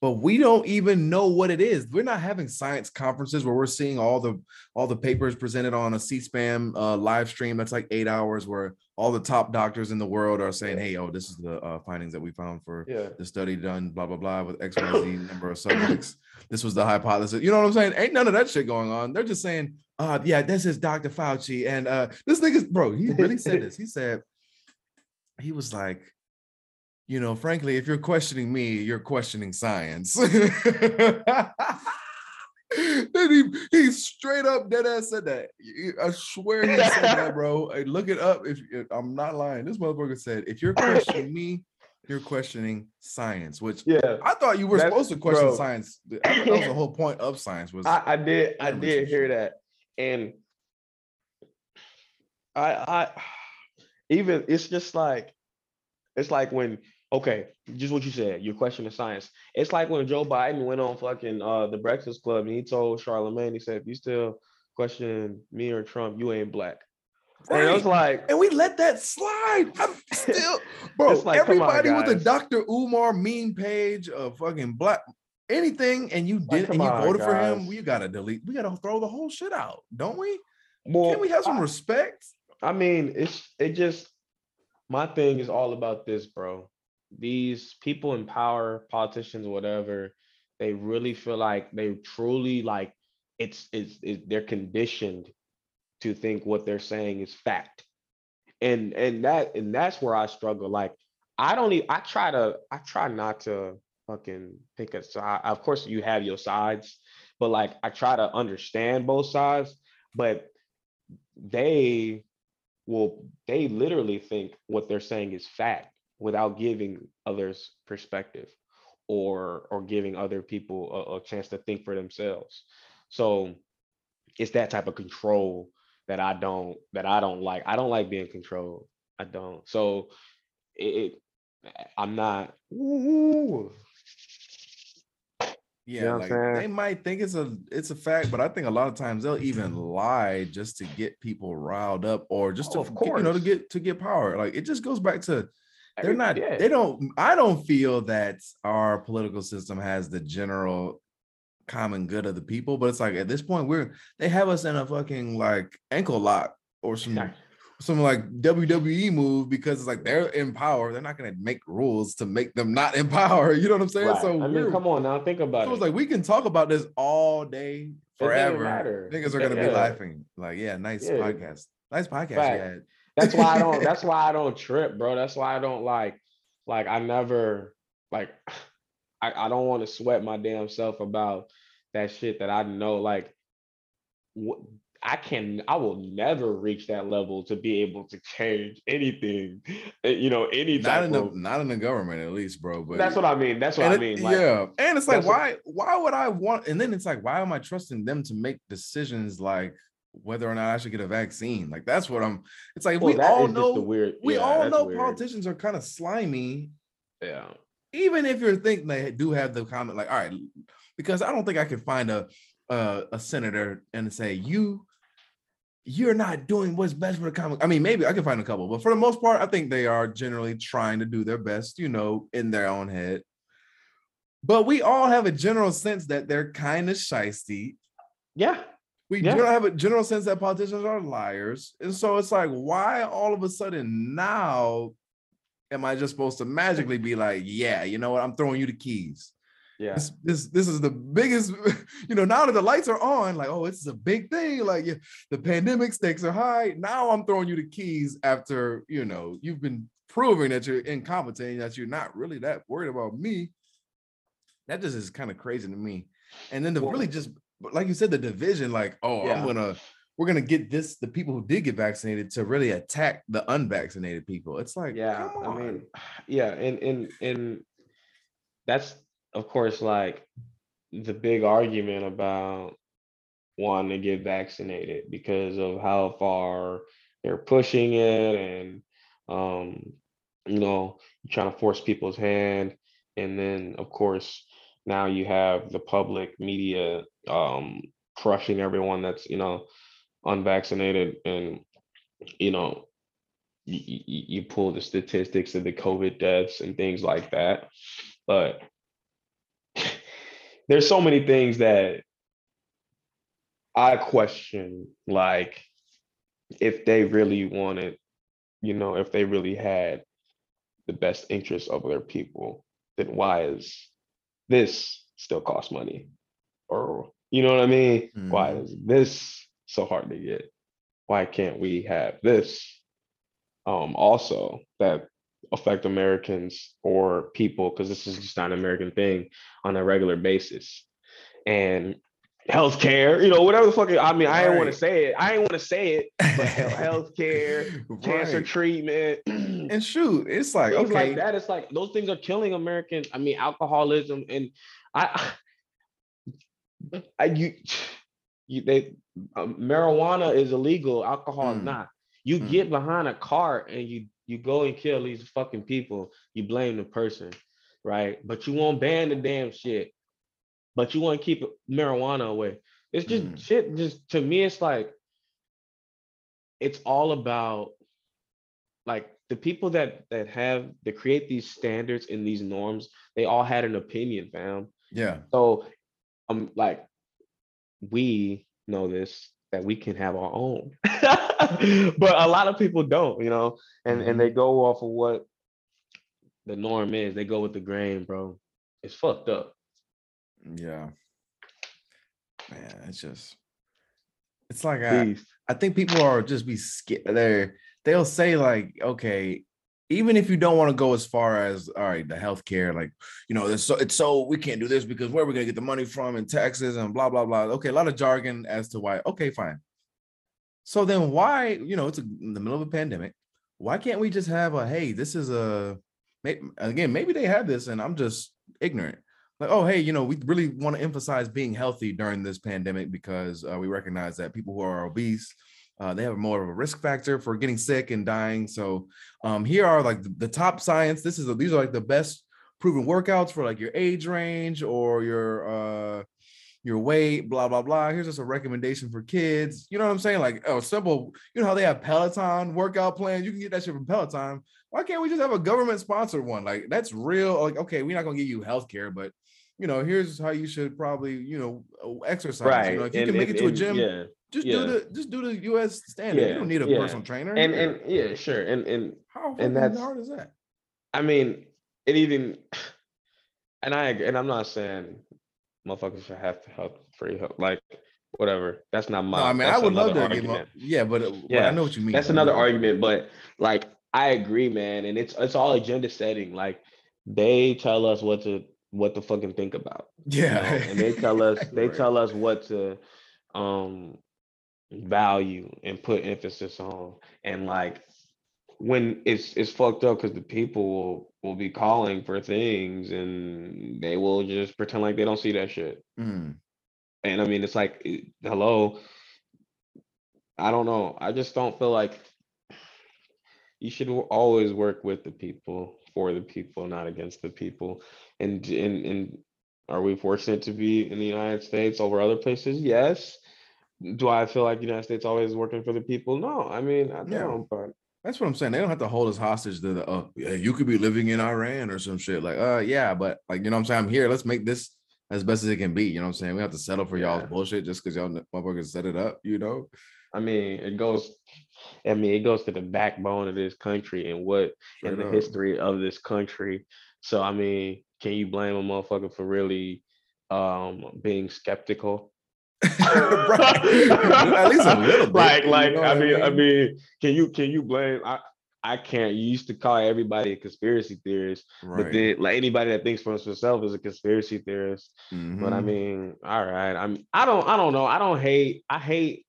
But we don't even know what it is. We're not having science conferences where we're seeing all the all the papers presented on a C-SPAN uh, live stream that's like eight hours, where all the top doctors in the world are saying, "Hey, oh, this is the uh, findings that we found for Yeah. the study done, blah blah blah, with X Y Z *coughs* number of subjects. This was the hypothesis. You know what I'm saying? Ain't none of that shit going on. They're just saying, uh, yeah, this is Dr. Fauci. And uh this nigga's bro, he really said this. He said, he was like, you know, frankly, if you're questioning me, you're questioning science. *laughs* then he he straight up dead ass said that. I swear he said that, bro. *laughs* Hey, look it up. If if- I'm not lying, this motherfucker said, if you're questioning me, you're questioning science, which Yeah. I thought you were supposed to question bro. science. That was the whole point of science was I, I did I did hear that. And I I even it's just like it's like when okay, just what you said, your question questioning science. It's like when Joe Biden went on fucking uh the Breakfast Club and he told Charlamagne, he said, if you still question me or Trump, you ain't black. And I was like, and we let that slide. I'm *laughs* still, bro. Like, come on, everybody with a. Dr. Umar meme page of fucking black anything, and you Like, did and you on, voted for him. We gotta delete. We gotta throw the whole shit out, don't we? well, Can we have some I- respect? I mean, it's it just my thing is all about this, bro. These people in power, politicians, whatever, they really feel like they truly like it's it's, they're conditioned to think what they're saying is fact. And and that and that's where I struggle. Like I don't even I try to I try not to fucking pick a side. Of course you have your sides, but like I try to understand both sides, but they will they literally think what they're saying is fact without giving others perspective or or giving other people a, a chance to think for themselves. So it's that type of control that i don't that i don't like. I don't like being controlled. I don't. So it, it i'm not ooh, Yeah, know like they might think it's a it's a fact, but I think a lot of times they'll even lie just to get people riled up or just to Oh, of get- you know to get to get power. Like it just goes back to they're not yeah. they don't I don't feel that our political system has the general common good of the people, but it's like at this point we're they have us in a fucking like ankle lock or some Yeah. some like WWE move because it's like they're in power. They're not gonna make rules to make them not in *laughs* power. You know what I'm saying? Right. So I mean, come on now, think about it. so it. it's like we can talk about this all day forever. Niggas are gonna be laughing. Like, yeah, nice Yeah. podcast. Nice podcast you had. That's why I don't. *laughs* That's why I don't trip, bro. That's why I don't like. Like I never like. *sighs* I, I don't want to sweat my damn self about that shit that I know. Like, what I can. I will never reach that level to be able to change anything. eh, You know, any Not in the of. not in the government at least, bro. But That's what I mean. That's what I it- mean. Like, yeah, and it's like, that's what- why? Why would I want? And then it's like, why am I trusting them to make decisions like whether or not I should get a vaccine? Like, that's what I'm. It's like well, we all know. weird. we yeah, all know weird. politicians are kind of slimy Yeah. even if you're thinking they do have the comment like all right because i don't think i can find a a, a senator and say you you're not doing what's best for the common i mean maybe i can find a couple but for the most part i think they are generally trying to do their best you know in their own head but we all have a general sense that they're kind of shisty Yeah. We Yeah. generally have a general sense that politicians are liars. And so it's like why all of a sudden now am i just supposed to magically be like yeah you know what? I'm throwing you the keys. Yeah. this this this is the biggest *laughs* you know now that the lights are on like oh it's a big thing. Like yeah, the pandemic stakes are high. Now i'm throwing you the keys after you know you've been proving that you're incompetent and that you're not really that worried about me. That just is kind of crazy to me. And then to really just but like you said the division like oh i'm gonna we're gonna get this the people who did get vaccinated to really attack the unvaccinated people. It's like yeah come i on. mean *sighs* yeah and and and that's of course like the big argument about wanting to get vaccinated because of how far they're pushing it and um you know trying to force people's hand. And then of course now you have the public media um crushing everyone that's you know unvaccinated and you know you, you, pull the statistics of the COVID deaths and things like that. But *laughs* there's so many things that I question, like if they really wanted, you know, if they really had the best interest of their people, then why is this still cost money? Or you know what I mean? Why Mhm. is this so hard to get? Why can't we have this um also that affect Americans or people because this is just not an American thing on a regular basis. And healthcare, you know, whatever the fuck. I mean, I didn't want to say it. I didn't want to say it, but *laughs* healthcare, cancer Right. treatment, *clears throat* and shoot it's like okay like that. It's like those things are killing Americans. I mean, alcoholism and I, I you, you they um, marijuana is illegal. Alcohol is Mm. not. You Mm. get behind a car and you you go and kill these fucking people. You blame the person, right? But you won't ban the damn shit. But you want to keep marijuana away. It's just Mm. shit. Just to me, it's like it's all about like the people that that have that create these standards and these norms they all had an opinion fam yeah so um like we know this that we can have our own. *laughs* but a lot of people don't, you know, and and they go off of what the norm is. They go with the grain, bro. It's fucked up. Yeah. Man, it's just it's like I, I think people are just be scared. They're they'll say like, okay, even if you don't want to go as far as all right, the healthcare, like you know, it's so it's so we can't do this because where are we gonna get the money from and taxes and blah blah blah. Okay, a lot of jargon as to why. Okay, fine. So then why, you know, it's a, in the middle of a pandemic. Why can't we just have a hey, this is a again, maybe they have this and I'm just ignorant. Like, oh, hey, you know, we really want to emphasize being healthy during this pandemic because uh, we recognize that people who are obese, uh, they have more of a risk factor for getting sick and dying. So um, here are like the, the top science. This is a, these are like the best proven workouts for like your age range or your uh, your weight, blah blah blah. Here's just a recommendation for kids. You know what I'm saying? Like, oh, simple. You know how they have Peloton workout plans? You can get that shit from Peloton. Why can't we just have a government sponsored one? Like, that's real. Like, okay, we're not gonna give you health care, but you know, here's how you should probably, you know, exercise. Right. You know, if you and, can make and, it to a gym, yeah. Just yeah. do the just do the US standard. Yeah, You don't need a yeah. personal trainer. and Yeah. and yeah, sure. And and how and that's- hard is that? I mean, it even, and I and I'm not saying motherfuckers should have to help free help, like whatever. That's not my. No, I mean, I would love to give argument. Yeah, but, uh, Yeah, I know what you mean. That's another argument, but like I agree, man, and it's it's all agenda setting. Like they tell us what to what to fucking think about. you Yeah, know, and they tell us *laughs* they tell us what to um value and put emphasis on. And like when it's it's fucked up because the people will will be calling for things and they will just pretend like they don't see that shit. Mm. and i mean it's like hello? I don't know. I just don't feel like you should always work with the people for the people not against the people. And and and are we fortunate to be in the united states over other places? Yes do i feel like the united states always working for the people no i mean i Yeah. don't but That's what I'm saying. They don't have to hold us hostage to the yeah, you could be living in Iran or some shit. Like, uh yeah, but like you know what I'm saying? I'm here. Let's make this as best as it can be. You know what I'm saying? We have to settle for y'all's Yeah. bullshit just because y'all motherfuckers set it up, you know? I mean, it goes. I mean, it goes to the backbone of this country and what in the history of this country. So I mean, can you blame a motherfucker for really um being skeptical? Right. At least a little bit, Like, you like know I what I mean, I mean? mean, can you can you blame? I I can't. You used to call everybody a conspiracy theorist, but then like anybody that thinks for himself is a conspiracy theorist. But I Mhm. mean, all right. I'm I don't I don't know. I don't hate I hate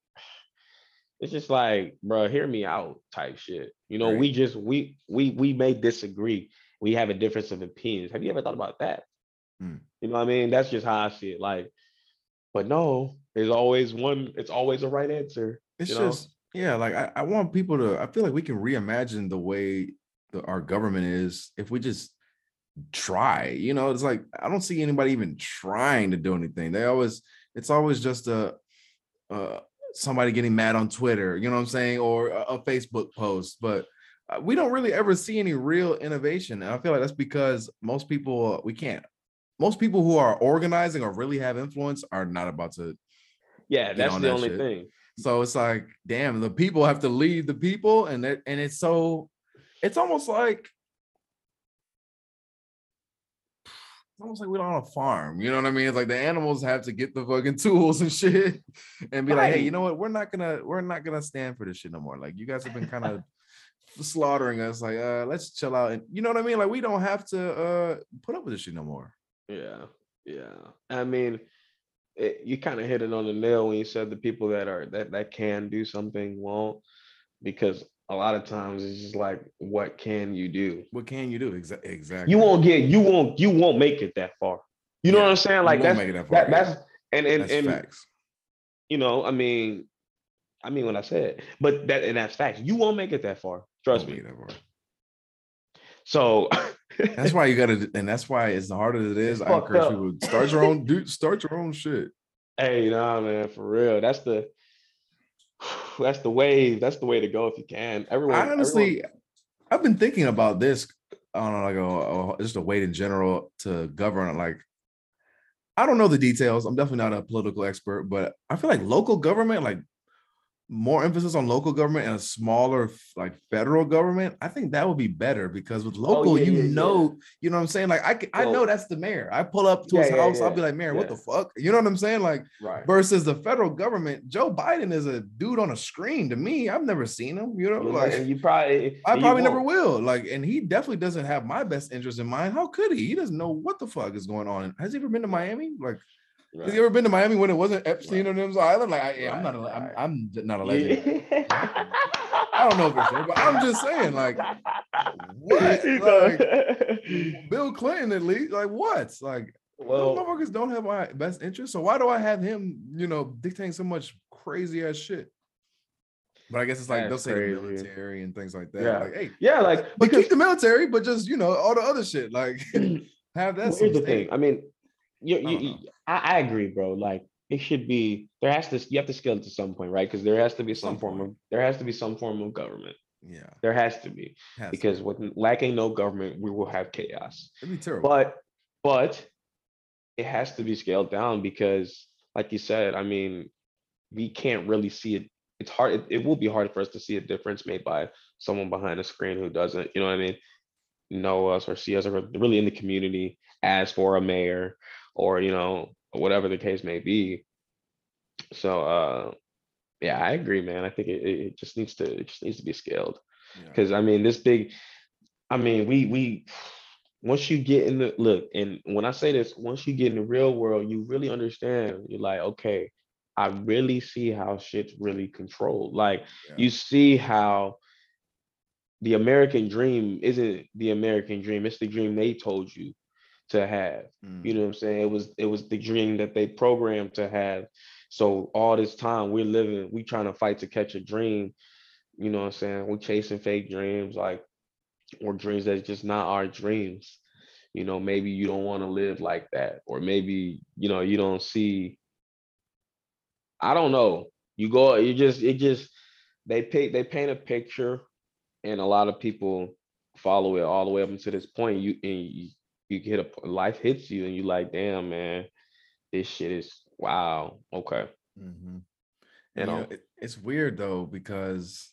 it's just like, bro, hear me out type shit. You know, Right. we just we we we may disagree. We have a difference of opinions. Have you ever thought about that? Mm. You know what I mean? That's just how I see it. Like, but no, there's always one, it's always a right answer. It's you know? just yeah, like I, I want people to I feel like we can reimagine the way the, our government is if we just try. You know, it's like I don't see anybody even trying to do anything. They always it's always just a uh somebody getting mad on Twitter, you know what I'm saying, or a, a Facebook post, but uh, we don't really ever see any real innovation. And I feel like that's because most people we can't. Most people who are organizing or really have influence are not about to yeah, that's the that only shit. thing. so it's like, damn, the people have to lead the people, and it and it's so, it's almost like, it's almost like we're on a farm. You know what I mean? It's like the animals have to get the fucking *laughs* tools and shit, and be like, hey, you know what? We're not gonna, we're not gonna stand for this shit no more. Like you guys have been kind of slaughtering us. Like, uh, let's chill out, and you know what I mean? Like we don't have to uh put up with this shit no more. Yeah, yeah. I mean, it, you kind of hit it on the nail when you said the people that are that that can do something won't, because a lot of times it's just like, what can you do? What can you do? Exa- exactly. You won't get, you won't, you won't make it that far. You know Yeah, what I'm saying? Like that's make it that far. that, yeah. that's and and That's and facts. you know, I mean, I mean what I said, but that and that's facts. You won't make it that far. Trust Won't me. make it that far. So *laughs* That's why you gotta, and that's why as hard as it is, I encourage up. people start your own, dude, start your own shit. Hey, nah, man, for real. That's the *sighs* that's the way. That's the way to go if you can. Everyone, I everyone- honestly, I've been thinking about this. I don't know, like a, a- just a way in general to govern. Like, I don't know the details. I'm definitely not a political expert, but I feel like local government, like more emphasis on local government and a smaller like federal government, I think that would be better because with oh, local, oh, yeah, you yeah, know, yeah. you know what I'm saying? Like I I know that's the mayor. I pull up to his house, I'll be like, Mayor, what the fuck? You know what I'm saying? Like right. versus the federal government, Joe Biden is a dude on a screen to me. I've never seen him, you know, like you probably I probably never will. Like, and he definitely doesn't have my best interest in mind. How could he? He doesn't know what the fuck is going on. Has he ever been to Miami? Like Right. Have you ever been to Miami when it wasn't Epstein right. on them's island? Like, I, yeah, right. I'm not, a, I'm, I'm not a legend. I don't know if it's true, but I'm just saying, like, what? *laughs* Like, Bill Clinton, at least, like, what? Like, well, those motherfuckers don't have my best interest. So why do I have him, you know, dictating so much crazy ass shit? But I guess it's like they'll say the military and things like that. Yeah. Like, hey, yeah, like but because, keep the military, but just you know all the other shit. Like *clears throat* have that. Well, here's the thing. I mean, you, you, you I, I, agree, bro. Like it should be there has to you have to scale it to some point, right? Because there has to be some, some form of there has to be some form of government. Yeah, there has to be has because to. with lacking no government, we will have chaos. It'd be terrible. But but it has to be scaled down because, like you said, I mean, we can't really see it. It's hard. It, it will be hard for us to see a difference made by someone behind a screen who doesn't. You know what I mean? Know us or see us or really in the community as for a mayor or you know whatever the case may be. So uh yeah i agree man. I think it, it just needs to it just needs to be scaled. Because yeah. i mean this big i mean we we once you get in the look and when i say this once you get in the real world you really understand you're like okay i really see how shit's really controlled. Like yeah. you see how the american dream isn't the american dream it's the dream they told you to have. Mm. You know what I'm saying? It was it was the dream that they programmed to have. So all this time we're living, we trying to fight to catch a dream. You know what I'm saying? We're chasing fake dreams, like or dreams that's just not our dreams. You know, maybe you don't want to live like that, or maybe you know you don't see. I don't know. You go, you just it just they paint they paint a picture, and a lot of people follow it all the way up until this point. You and you, you get a life hits you and you like, damn man, this shit is wow. Okay. Mm-hmm. You know, it, it's weird though because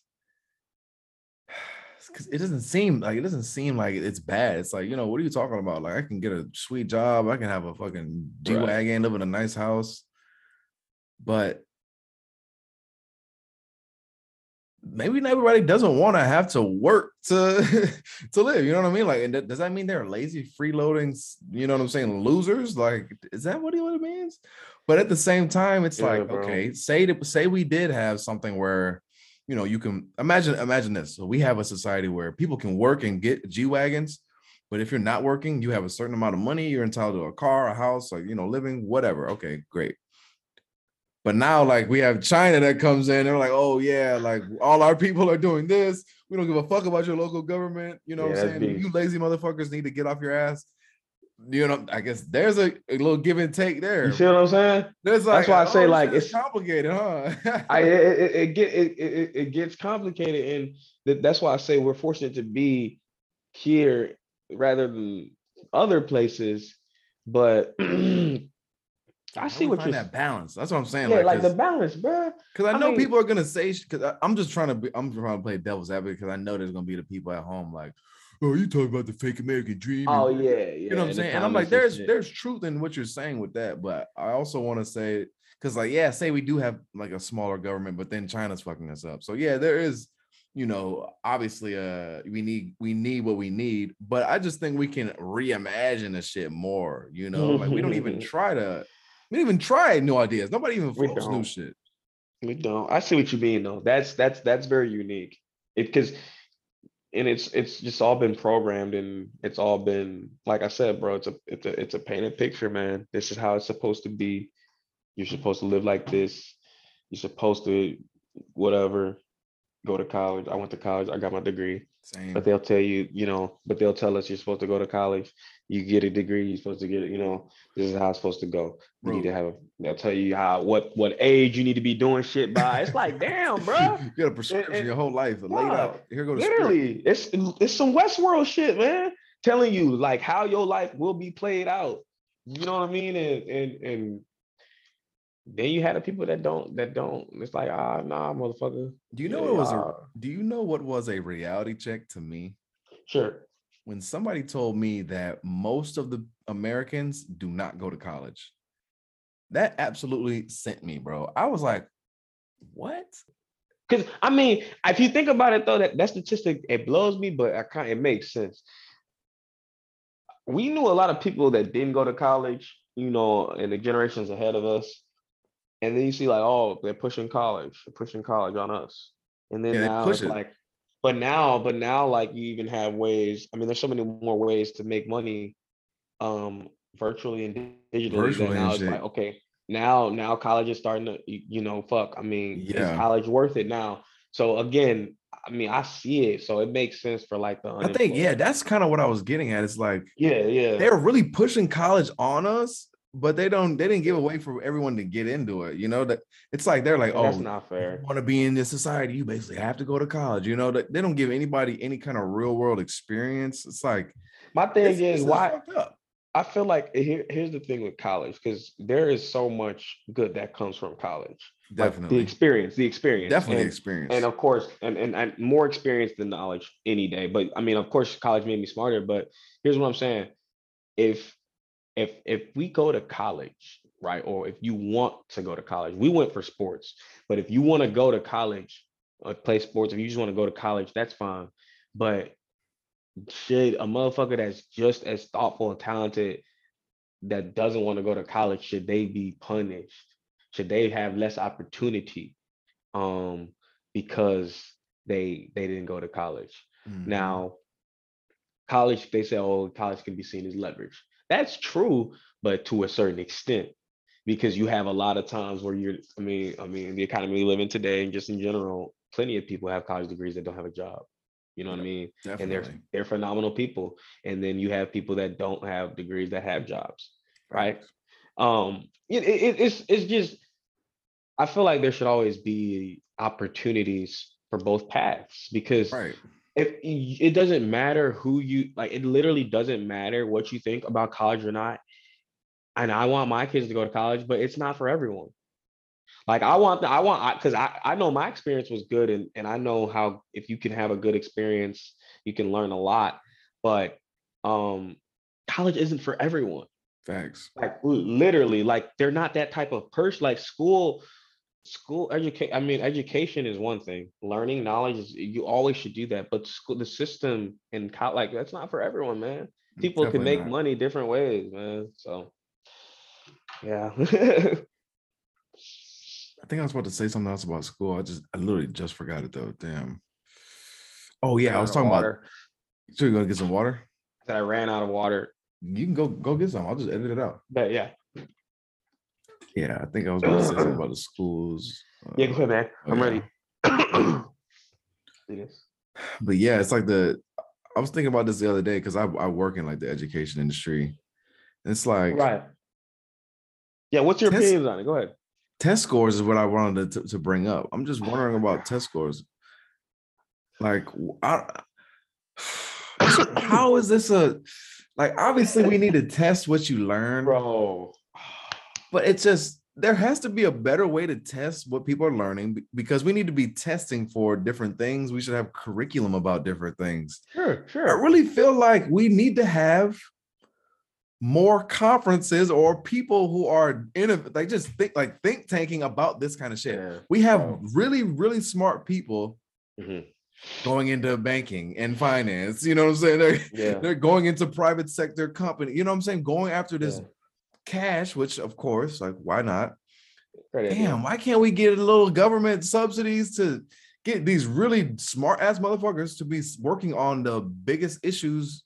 *sighs* because it doesn't seem like it doesn't seem like it's bad. It's like you know what are you talking about? Like I can get a sweet job, I can have a fucking G wagon, right. live in a nice house, but maybe everybody doesn't want to have to work to *laughs* to live. You know what I mean? Like, and does that mean they're lazy, freeloading? You know what I'm saying? Losers? Like, is that what it means? But at the same time, it's yeah, like, bro. okay, say to, say we did have something where, you know, you can imagine imagine this. So we have a society where people can work and get G wagons. But if you're not working, you have a certain amount of money, you're entitled to a car, a house, like you know, living, whatever. Okay, great. But now, like we have China that comes in, they're like, oh yeah, like all our people are doing this. We don't give a fuck about your local government. You know yeah, what I'm saying? You lazy motherfuckers need to get off your ass. You know, I guess there's a, a little give and take there. You see what I'm saying? There's like, That's why I say oh, like it's complicated, huh? *laughs* I it, it, it get it, it, it gets complicated, and that's why I say we're fortunate to be here rather than other places. But *clears throat* I see what you're that balance. That's what I'm saying. Yeah, like, like the balance, bro. Because I know I mean, people are gonna say because I'm just trying to be. I'm trying to play devil's advocate because I know there's gonna be the people at home like, oh, you talking about the fake American dream? Oh yeah, yeah. You know what I'm saying? And I'm like, there's there's truth in what you're saying with that, but I also want to say because like yeah, say we do have like a smaller government, but then China's fucking us up. So yeah, there is you know obviously uh we need we need what we need but i just think we can reimagine the shit more you know like we don't even *laughs* try to we didn't even try new ideas. Nobody even floats new shit. We don't. I see what you mean though. That's that's that's very unique. It because and it's it's just all been programmed and it's all been like I said, bro. It's a it's a it's a painted picture, man. This is how it's supposed to be. You're supposed to live like this. You're supposed to whatever. Go to college. I went to college. I got my degree. Same. But they'll tell you, you know, but they'll tell us you're supposed to go to college. You get a degree. You're supposed to get it. You know, this is how it's supposed to go. You bro. need to have. a, They'll tell you how what what age you need to be doing shit by. It's like, *laughs* damn, bro. you got a prescription and, your whole life laid out. Here go. to Literally, it's it's some Westworld shit, man. Telling you like how your life will be played out. You know what I mean? And and and then you had the people that don't that don't. It's like ah nah, motherfucker. Do you know what was a do you know what was a reality check to me? Sure. When somebody told me that most of the Americans do not go to college. That absolutely sent me, bro. I was like, what? Because I mean, if you think about it though, that, that statistic it blows me, but I kind it makes sense. We knew a lot of people that didn't go to college, you know, in the generations ahead of us. And then you see like, oh, they're pushing college, they're pushing college on us. And then yeah, now it's it. like, but now, but now like you even have ways. I mean, there's so many more ways to make money um virtually and digitally. Virtually now it's like, okay, now now college is starting to you know fuck i mean yeah. is college worth it now so again i mean i see it so it makes sense for like the i think yeah that's kind of what i was getting at it's like yeah yeah they're really pushing college on us but they don't they didn't give away for everyone to get into it you know that it's like they're like oh that's not fair want to be in this society you basically have to go to college you know that they don't give anybody any kind of real world experience it's like my thing is why I feel like eh, here, here's the thing with college because there is so much good that comes from college. Definitely, like the experience, the experience, definitely and, experience, and of course, and, and and more experience than knowledge any day. But I mean, of course, college made me smarter. But here's what I'm saying: if if if we go to college, right, or if you want to go to college, we went for sports. But if you want to go to college, or play sports, if you just want to go to college, that's fine. But should a motherfucker that's just as thoughtful and talented that doesn't want to go to college should they be punished should they have less opportunity um because they they didn't go to college mm-hmm. now college they say oh college can be seen as leverage that's true but to a certain extent because you have a lot of times where you're i mean i mean the economy we live in today and just in general plenty of people have college degrees that don't have a job you know what I mean? Definitely. And they're they're phenomenal people. And then you have people that don't have degrees that have jobs, right? Um, it, it, it's it's just I feel like there should always be opportunities for both paths because right. If it doesn't matter who you like, it literally doesn't matter what you think about college or not. And I want my kids to go to college, but it's not for everyone. Like I want the, I want because I, I, I know my experience was good and and I know how if you can have a good experience, you can learn a lot. But um college isn't for everyone. Thanks. Like literally, like they're not that type of person. Like school, school educate. I mean, education is one thing. Learning knowledge is you always should do that. But school, the system and college, like that's not for everyone, man. People Definitely can make not. money different ways, man. So yeah. I think I was about to say something else about school. I just I literally just forgot it though. Damn. Oh yeah, I was talking water. about. So you gonna get some water? That I ran out of water. You can go go get some. I'll just edit it out. But yeah. Yeah, I think I was going to say something about the *coughs* schools. Uh, yeah, go ahead, man. I'm ready. but yeah, it's like the I was thinking about this the other day because I, I work in like the education industry. It's like right. Yeah, what's your test, opinions on it? Go ahead test scores is what I wanted to, to bring up. I'm just wondering about *sighs* test scores. Like, I, *coughs* how is this a like? Obviously, we need to test what you learn, bro. But it's just there has to be a better way to test what people are learning because we need to be testing for different things. We should have curriculum about different things. Sure, sure. I really feel like we need to have more conferences or people who are in like just think like think tanking about this kind of shit. Yeah. We have really, really smart people mm-hmm. going into banking and finance. You know what I'm saying? They're, yeah. they're going into private sector company. You know what I'm saying? Going after this yeah. Cash, which of course, like why not? Right, Damn, why can't we get a little government subsidies to get these really smart ass motherfuckers to be working on the biggest issues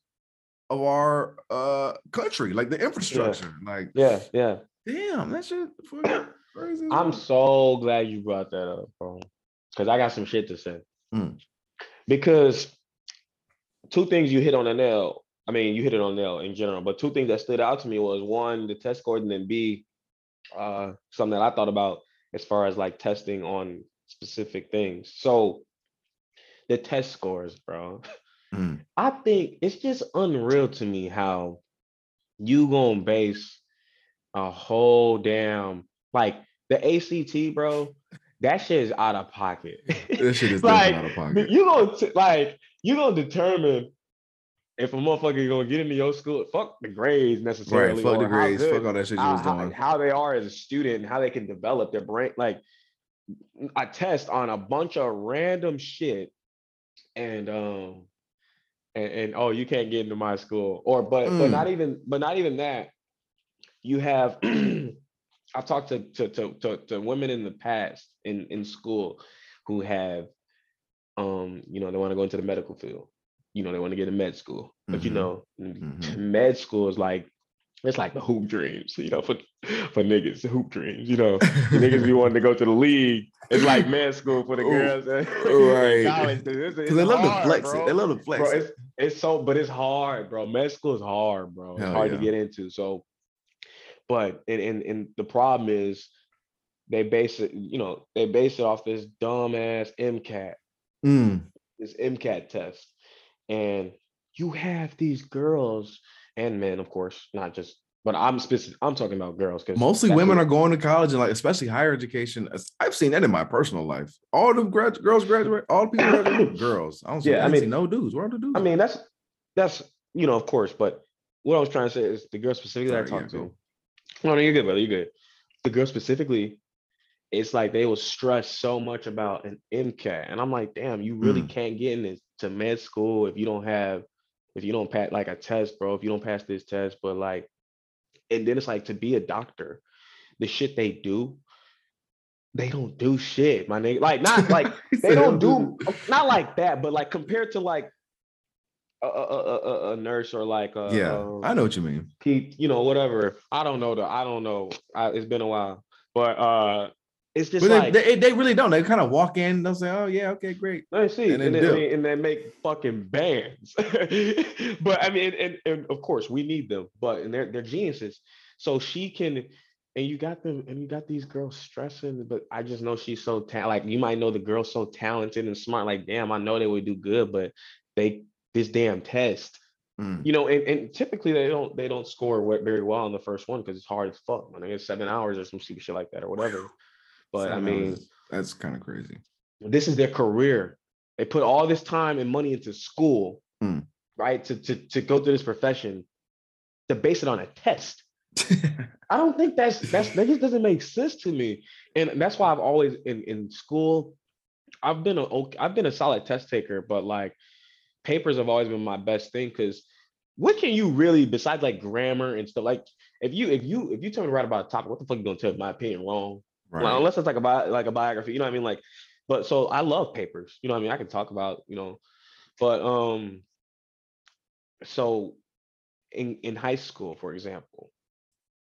of our uh country, like the infrastructure. Yeah. Like yeah, yeah. Damn, that shit *clears throat* crazy. I'm so glad you brought that up, bro. Cause I got some shit to say. Mm. Because two things you hit on the nail. I mean, you hit it on nail in general, but two things that stood out to me was one, the test scores, and then B, uh, something that I thought about as far as like testing on specific things. So the test scores, bro. Mm. *laughs* I think it's just unreal to me how you gonna base a whole damn like the ACT, bro, that shit is out of pocket. This shit is *laughs* like out of pocket. you gonna t- like you gonna determine if a motherfucker is gonna get into your school. Fuck the grades necessarily. Right, fuck the how grades, good- fuck all that shit you how, was doing. how they are as a student and how they can develop their brain. Like I test on a bunch of random shit, and um, and, and oh, you can't get into my school, or but but Mm. not even but not even that. You have. *clears throat* I've talked to, to to to to women in the past in in school who have, um, you know, they want to go into the medical field. You know, they want to get in med school, but you Mhm. know, Mhm. *laughs* med school is like it's like the hoop dreams, you know, for for niggas, the hoop dreams, you know, niggas be wanting to go to the league. It's like *laughs* med school for the Ooh, girls. *laughs* right. College, dude. It's- Because it's they love to flex it. They love to flex Bro, it. it's it's so, but it's hard, bro. Med school is hard, bro. It's Hell hard yeah. to get into. So, but and, and and the problem is they base it, you know, they base it off this dumbass MCAT, Mm. this MCAT test, and you have these girls and men, of course, not just. But I'm specific. I'm talking about girls because Mostly women are going to college and like, especially higher education. I've seen that in my personal life. All the grad- girls graduate, all the people graduate, *coughs* girls. I don't see, Yeah, I I, mean, no dudes. Where are the dudes? I mean, that's that's you know, of course, but what I was trying to say is the girl specifically that I Sorry, talked yeah, to. No, no, you're good, brother. You're good. The girl specifically, it's like they will stress so much about an MCAT, and I'm like, damn, you really Mm. can't get into to med school if you don't have, if you don't pass like a test, bro. If you don't pass this test, but like, and then it's like to be a doctor, the shit they do. They don't do shit, my nigga. Like not *laughs* like they don't do not like that, but like compared to like a, a, a, a- nurse or like a Yeah, um, I know what you mean. Pete, you know, whatever. I don't know the I don't know. I, it's been a while, but uh, it's just But they, like they, they really don't. They kind of walk in, they'll say, Oh, yeah, okay, great. let me see, and and, then then, dip. and they make fucking bands. *laughs* but I mean, and, and of course we need them, but and they're they're geniuses. So she can, and you got them, and you got these girls stressing. But I just know she's so ta- like you might know the girl's so talented and smart. Like damn, I know they would do good, but they this damn test. Mm. you know, and, and typically they don't they don't score very well on the first one because it's hard as fuck. I think it's seven hours or some stupid shit like that or whatever. But I Seven mean, hours. that's kind of crazy. this is their career. They put all this time and money into school, Hmm. right? To, to to go through this profession, to base it on a test. *laughs* I don't think that's that's that just doesn't make sense to me. And that's why I've always in, in school, I've been a I've been a solid test taker, but like papers have always been my best thing because what can you really besides like grammar and stuff like if you if you if you tell me to write about a topic, what the fuck you gonna tell my opinion wrong? Right. Well, unless it's like a bi- like a biography, you know what I mean? Like, but so I love papers, you know what I mean? I can talk about, you know, but um, so in in high school, for example,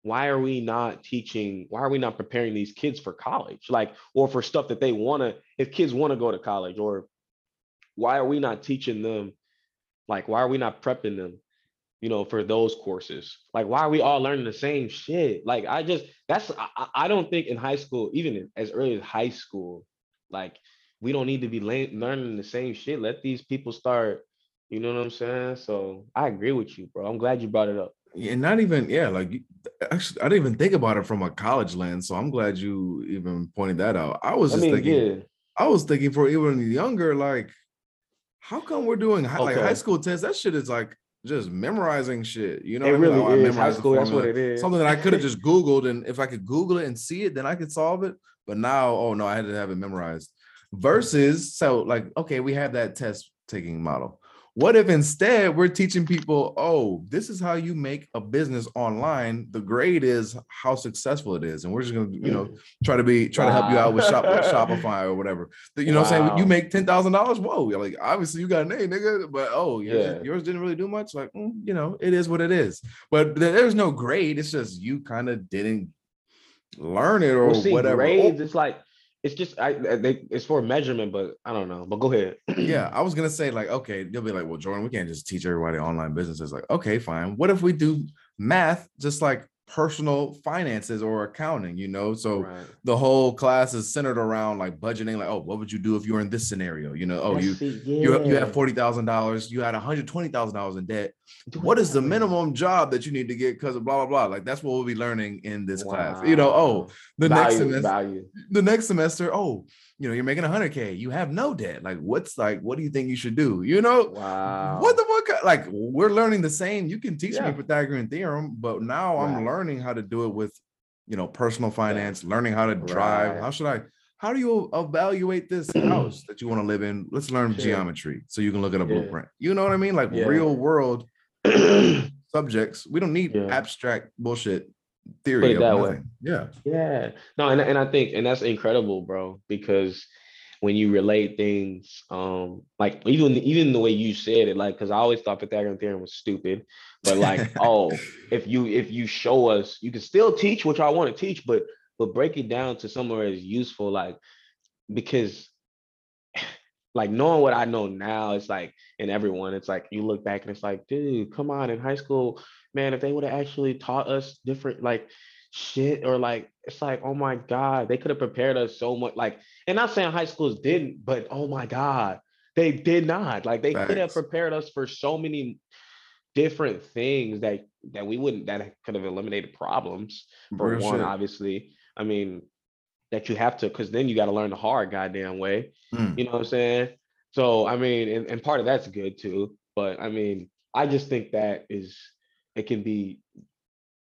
why are we not teaching? Why are we not preparing these kids for college, like, or for stuff that they want to? If kids want to go to college, or why are we not teaching them? Like, why are we not prepping them? You know, for those courses. Like, why are we all learning the same shit? Like, I just that's I, I- I don't think in high school, even as early as high school, like we don't need to be la- learning the same shit. Let these people start. You know what I'm saying? So I agree with you, bro. I'm glad you brought it up. Yeah, not even yeah, like actually, I didn't even think about it from a college lens. So I'm glad you even pointed that out. I was I just mean, thinking, yeah, I was thinking for even younger, like, how come we're doing high, like high school tests? That shit is like just memorizing shit. You know, it what I mean? really Like, I is. High school, that's what it is. Something that I could have *laughs* just Googled, and if I could Google it and see it, then I could solve it. But now, oh no, I had to have it memorized. Versus, so like, okay, we have that test taking model. What if instead we're teaching people, oh, this is how you make a business online. The grade is how successful it is, and we're just gonna, you know, *laughs* try to be try to help you out with, shop, with *laughs* Shopify or whatever. You know, what I'm saying you make ten thousand dollars. Whoa, like obviously you got an A, nigga. But oh, yours, Yeah. yours didn't really do much. Like, mm, you know, it is what it is. But there's no grade. It's just you kind of didn't learn it or Well, see, whatever. grades, it's like it's just I they it's for measurement, but I don't know. But go ahead. yeah, *clears throat* I was gonna say like, okay, you'll be like, well, Jordan, we can't just teach everybody online businesses. Like, okay, fine. What if we do math just like personal finances or accounting, you know. So Right. the whole class is centered around like budgeting, like, oh, what would you do if you were in this scenario? You know, oh, That's you you you have forty thousand dollars, you had one hundred twenty thousand dollars in debt. What is the minimum job that you need to get because of blah blah blah? Like that's what we'll be learning in this class. You know, oh, Wow. the next value, semester, value. the next semester, oh, you know, you're making 100k, you have no debt. Like, what's like, what do you think you should do? You know, Wow. what the fuck? Like, we're learning the same. You can teach Yeah. me Pythagorean theorem, but now I'm learning how to do it with, you know, personal finance, learning how to drive. Right. How should I? How do you evaluate this house *clears throat* that you want to live in? Let's learn Sure. geometry so you can look at a Yeah. blueprint. You know what I mean? Like real world *clears throat* subjects. We don't need abstract bullshit Put it that way. Yeah. Yeah. No, and, and I think and that's incredible, bro, because when you relate things, um, like even even the way you said it, like because I always thought Pythagorean theorem was stupid, but like, *laughs* oh, if you if you show us, you can still teach what I want to teach, but but break it down to somewhere as useful, like because *sighs* like knowing what I know now, it's like in everyone, it's like you look back and it's like, dude, come on, in high school, man, if they would have actually taught us different like shit or like it's like, oh my God, they could have prepared us so much. Like, and not saying high schools didn't, but oh my God, they did not. Like they could have prepared us for so many different things that that we wouldn't that could have eliminated problems for Real one, shit. obviously. I mean, that you have to, because then you got to learn the hard goddamn way. Mm. You know what I'm saying? So I mean, and, and part of that's good too. But I mean, I just think that is it can be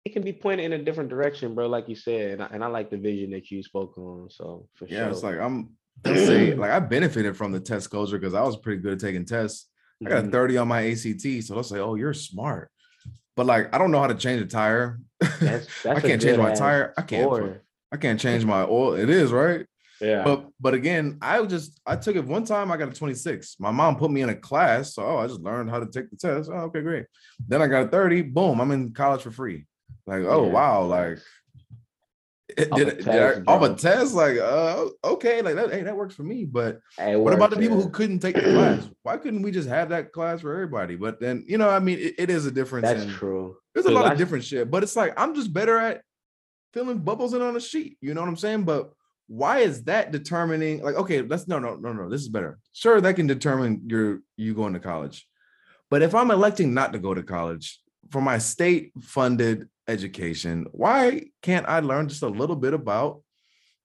it can be pointed in a different direction, bro. Like you said, and I, and I like the vision that you spoke on. So for Yeah, sure. it's like I'm *clears throat* say like I benefited from the test culture because I was pretty good at taking tests. I got a Mhm. 30 on my ACT, so let's say, oh, you're smart. But like I don't know how to change a tire. That's, *laughs* I that's a can't change my tire. I can't I can't change my oil. It is right. Yeah. But but again, I just I took it one time. I got a 26. My mom put me in a class, so oh, I just learned how to take the test. Oh, okay, great. Then I got a 30. Boom, I'm in college for free. Like, oh Yeah, wow, like it, Off did, a it- did I, off a test, like uh okay, like that, hey, that works for me. But It what about the works, people who couldn't take the class? Why couldn't we just have that class for everybody? But then, you know, I mean, it, it is a difference. That's in- true. there's a lot I- of different shit, but it's like I'm just better at filling bubbles in on a sheet. You know what I'm saying? But why is that determining? Like, okay, let's no, no, no, no. This is better. Sure, that can determine your you going to college. But if I'm electing not to go to college for my state funded education, why can't I learn just a little bit about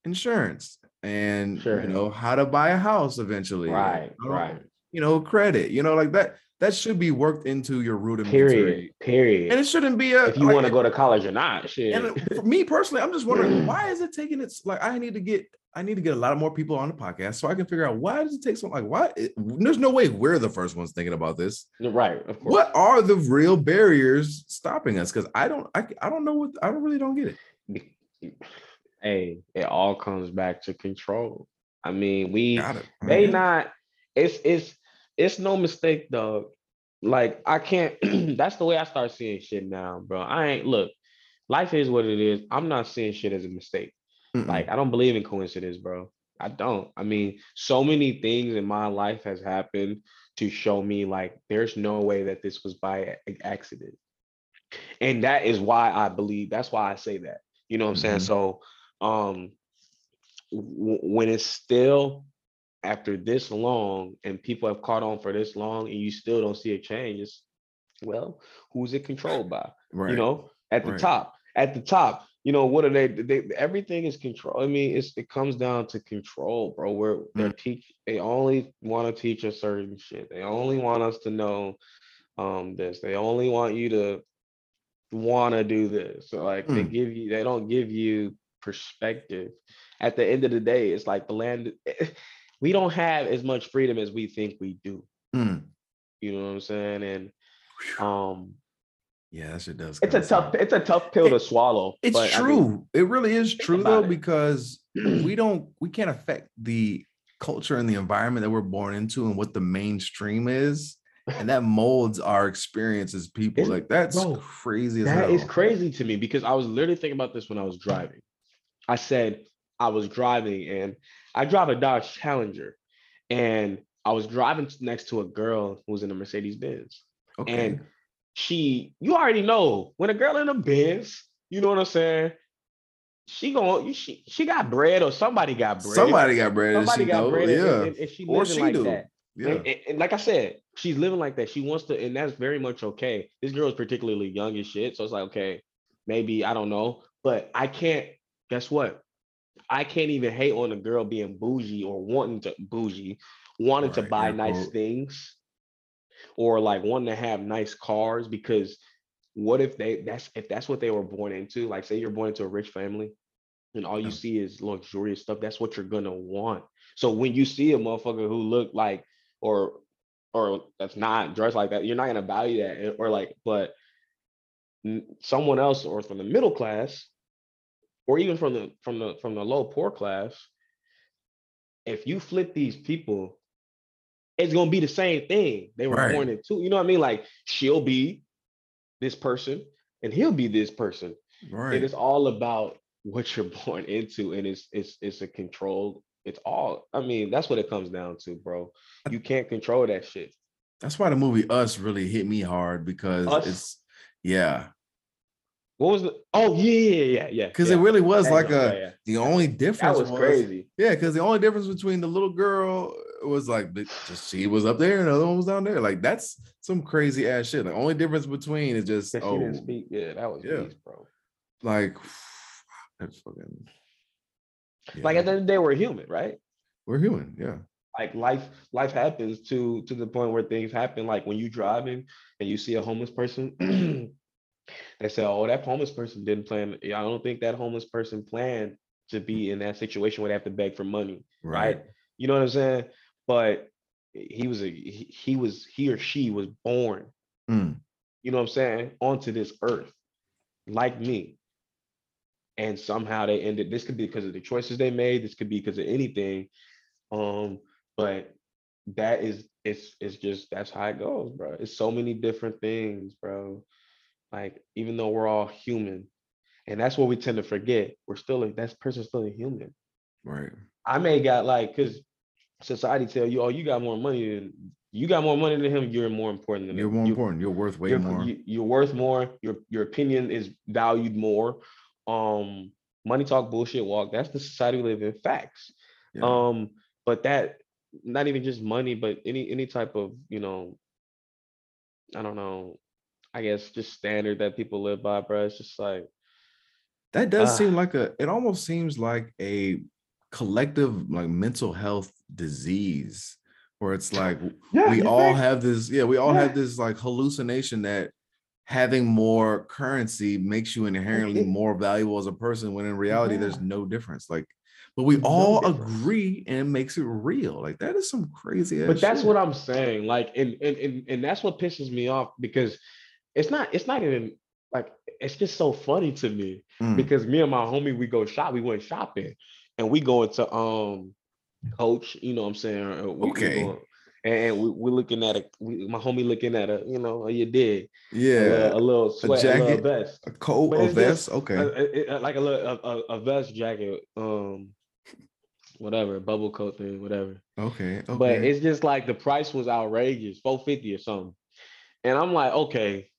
insurance and Sure. you know how to buy a house eventually? Right, right. You know, credit, you know, like that. That should be worked into your rudimentary Period. Period. and it shouldn't be a if you like, want to go to college or not, shit. and uh, for me personally i'm just wondering *clears throat* why is it taking its like i need to get i need to get a lot of more people on the podcast so i can figure out why does it take so like why it- there's no way we're the first ones thinking about this right, of course. what are the real barriers stopping us because i don't I, I don't know what i don't really don't get it *laughs* hey, it all comes back to control. I mean, we Got it. they not it's it's it's no mistake, dog. Like I can't *clears throat* that's the way I start seeing shit now, bro. I ain't look, life is what it is. I'm not seeing shit as a mistake. Mm-mm. Like I don't believe in coincidence, bro. I don't. I mean, so many things in my life has happened to show me like there's no way that this was by accident. And that is why I believe that's why I say that. You know what I'm saying? Mhm. So um w- when it's still after this long and people have caught on for this long and you still don't see a change, it's well, who's it controlled by? right you know, at the right. top. At the top, you know, what are they, they everything is control. I mean, it's it comes down to control, bro. Where they're teach they only want to teach us certain shit. They only want us to know um this. They only want you to want to do this. So like they Mm. give you they don't give you perspective. At the end of the day, it's like the land *laughs* we don't have as much freedom as we think we do. Mm. You know what I'm saying? And um yeah that shit does it's a tough it's a tough pill to swallow. It's but, I true. mean, it really is true though, it. because *clears throat* we don't we can't affect the culture and the environment that we're born into and what the mainstream is. And that molds our experience as people. It's- like that's bro, crazy as That hell. is crazy to me because I was literally thinking about this when I was driving. I said I was driving and I drive a Dodge Challenger and I was driving next to a girl who was in a Mercedes Benz. Okay. And she, you already know when a girl in a Benz, You know what I'm saying? She going she she got bread or somebody got bread. Somebody got bread. Somebody she got know. bread. and- Yeah. And, and she Or she like do. that. Yeah. And, and- and like I said, she's living like that. She wants to, and that's very much okay. This girl is particularly young as shit. So it's like, okay, maybe I don't know. But I can't, guess what? I can't even hate on a girl being bougie or wanting to bougie, wanting to buy nice things or like wanting to have nice cars because what if they that's if that's what they were born into like say you're born into a rich family and all you Yeah. see is luxurious stuff that's what you're gonna want so when you see a motherfucker who look like or or that's not dressed like that you're not gonna value that eh, or like but someone else or from the middle class or even from the from the from the low poor class if you flip these people it's gonna be the same thing they were Right. born into you know what i mean like she'll be this person and he'll be this person Right. And it is all about what you're *laughs* born into and it's it's it's a control it's all i mean that's what it comes down to bro you can't control that shit That's why the movie Us really hit me hard because Us? it's yeah, what was the oh yeah yeah yeah yeah because yeah. it really was Yeah, like yeah, a yeah. the only difference that difference was crazy Yeah, because the only difference between the little girl was like just she was up there and the other one was down there. Like that's some crazy ass shit. The only difference between is just oh, didn't speak yeah that was yeah. beast, bro like *sighs* that's fucking. like at the end of the day we're human right we're human. Yeah. like life life happens to to the point where things happen like when you driving and you see a homeless person *clears throat* they say oh that homeless person didn't plan. I don't think that homeless person planned to be in that situation where they have to beg for money right, you know what i'm saying? But he was a he, he was he or she was born Mm, you know what i'm saying onto this earth like me. And somehow they ended this could be because of the choices they made this could be because of anything um but that is it's it's just that's how it goes bro. It's so many different things bro like even though we're all human and that's what we tend to forget we're still a that person's still a human right. i may got like because society tell you oh you got more money than you got more money than him you're more important than You're him more You- important. You're worth way you're, more. you- you're worth more. Your your opinion is valued more. Um, money talk, bullshit walk. That's the society we live in. Facts. Yeah. Um, but that not even just money, but any any type of you know, I don't know. I guess just standard that people live by, bro. It's just like that does ah. seem like a. It almost seems like a collective like mental health disease, where it's like yeah, we all think? have this yeah we all Yeah. have this like hallucination that having more currency makes you inherently more valuable as a person when in reality there's no difference like but we No all difference. agree and it makes it real like that is some crazy but that's what I'm saying. Like, and, and and and that's what pisses me off because it's not it's not even like it's just so funny to me Mm, because me and my homie we go shop we went shopping and we go into um coach you know what i'm saying we- we Okay. going- and we, we're looking at a we, my homie looking at a you know you did yeah. little, a little sweat a, jacket, little vest. A coat a vest? Okay. a- a- a- like a little a, a, a vest jacket um whatever bubble coat thing whatever. Okay okay. but it's just like the price was outrageous 450 or something. And i'm like okay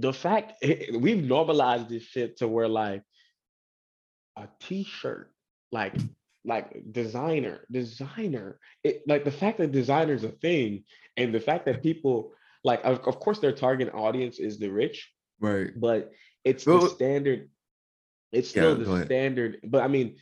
the fact we've normalized this shit to where like a t-shirt like like designer designer it like the fact that designer is a thing and the fact that people like of, of course their target audience is the rich right. but it's the Well- standard it's still go the standard but i mean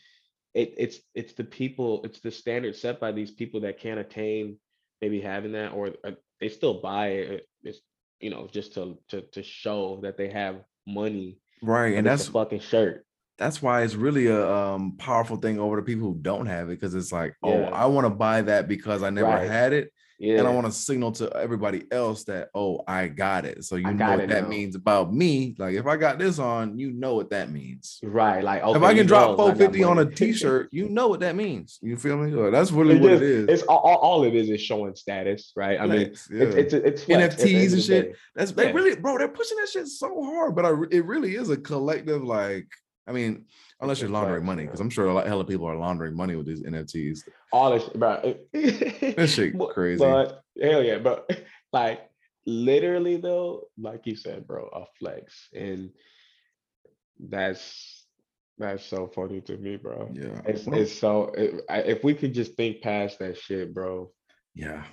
it, it's it's the people it's the standard set by these people that can't attain maybe having that or uh, they still buy it it's you know just to to to show that they have money right and that's a fucking shirt. that's why it's really a um powerful thing over the people who don't have it because it's like oh i want to buy that because i never Right. had it yeah and I want to signal to everybody else that oh I got it. So you I know what that now. means about me. Like if I got this on, you know what that means. right like okay, if I can drop know I got 450 on a *laughs* t-shirt, you know what that means. You feel me? Like, that's really It what it is. it's all, all, it is is showing status right i mean Flex, it's yeah. it's it's the NFTs and shit. that's they yeah. really, bro. They're pushing that shit so hard, but I, it really is a collective. Like, I mean, unless you're laundering money, because I'm sure a lot hell of people are laundering money with these NFTs. all this, bro. *laughs* That shit crazy. But hell yeah, bro. *laughs* Like literally though, like you said, bro, a flex. And That's that's so funny to me, bro. Yeah. It's Well, it's so it, I, if we could just think past that shit, bro. yeah.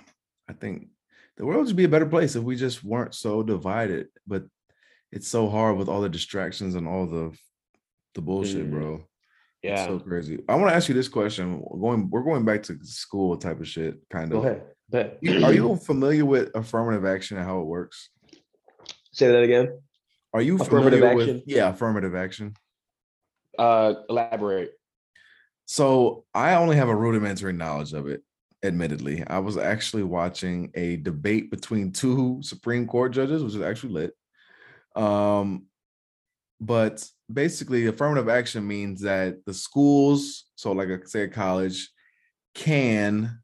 I think the world would be a better place if we just weren't so divided. But it's so hard with all the distractions and all the the bullshit, Mhm. bro. It's Yeah. so crazy. I want to ask you this question. Going, we're going back to school type of shit, kind of. Go ahead. You- Are you familiar with affirmative action and how it works? say that again? Are you Affirmative familiar with action? yeah, affirmative action? Uh, elaborate. So I only have a rudimentary knowledge of it, admittedly. I was actually watching a debate between two Supreme Court judges, which is actually lit. Um, but basically, affirmative action means that the schools, so like a, say a college, can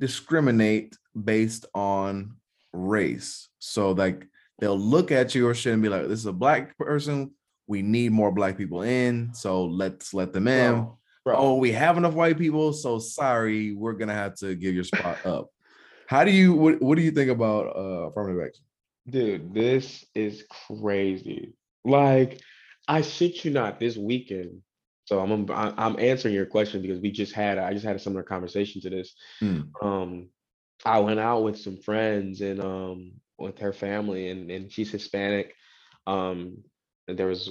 discriminate based on race. So like they'll look at your shit and be like, "This is a black person. We need more black people in, so let's let them in." Bro, bro. oh, we have enough white people, so sorry, we're gonna have to give your spot up. How do you what, what do you think about uh affirmative action? Dude, this is crazy. Like, I shit you not, this weekend. So I'm I'm answering your question because we just had I just had a similar conversation to this. Mm. Um, I went out with some friends and um with her family and and she's Hispanic. Um, there was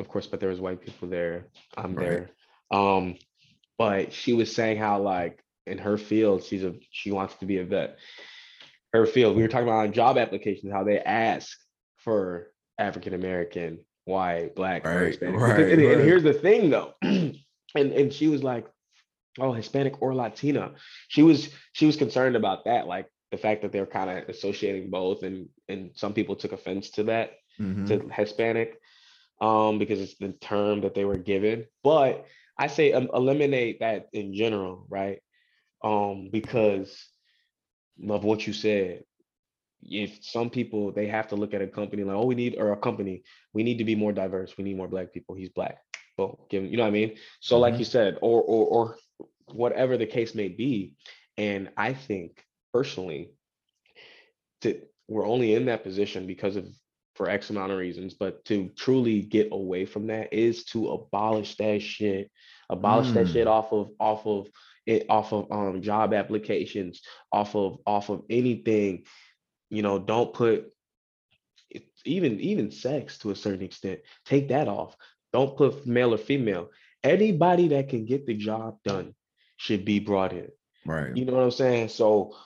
of course, but there was white people there. I'm Right. there. Um, but she was saying how like in her field she's a she wants to be a vet her field. We were talking about on job applications how they ask for African American, white, black, Right, Hispanic. right, and, and right. here's the thing though, *clears throat* and and she was like, "Oh, Hispanic or Latina." She was she was concerned about that, like the fact that they're kind of associating both, and and some people took offense to that Mhm. to Hispanic, um, because it's the term that they were given. But I say um, eliminate that in general, right? Um, because of what you said. If some people they have to look at a company like, oh, we need or a company, we need to be more diverse. We need more black people. He's black. Well, give him, you know what I mean? So, like Mhm. you said, or or or whatever the case may be. And I think personally, that we're only in that position because of for X amount of reasons, but to truly get away from that is to abolish that shit, abolish that shit off of off of it off of um job applications, off of off of anything. You know, don't put even even sex to a certain extent. Take that off. Don't put male or female. Anybody that can get the job done should be brought in. Right. You know what I'm saying? So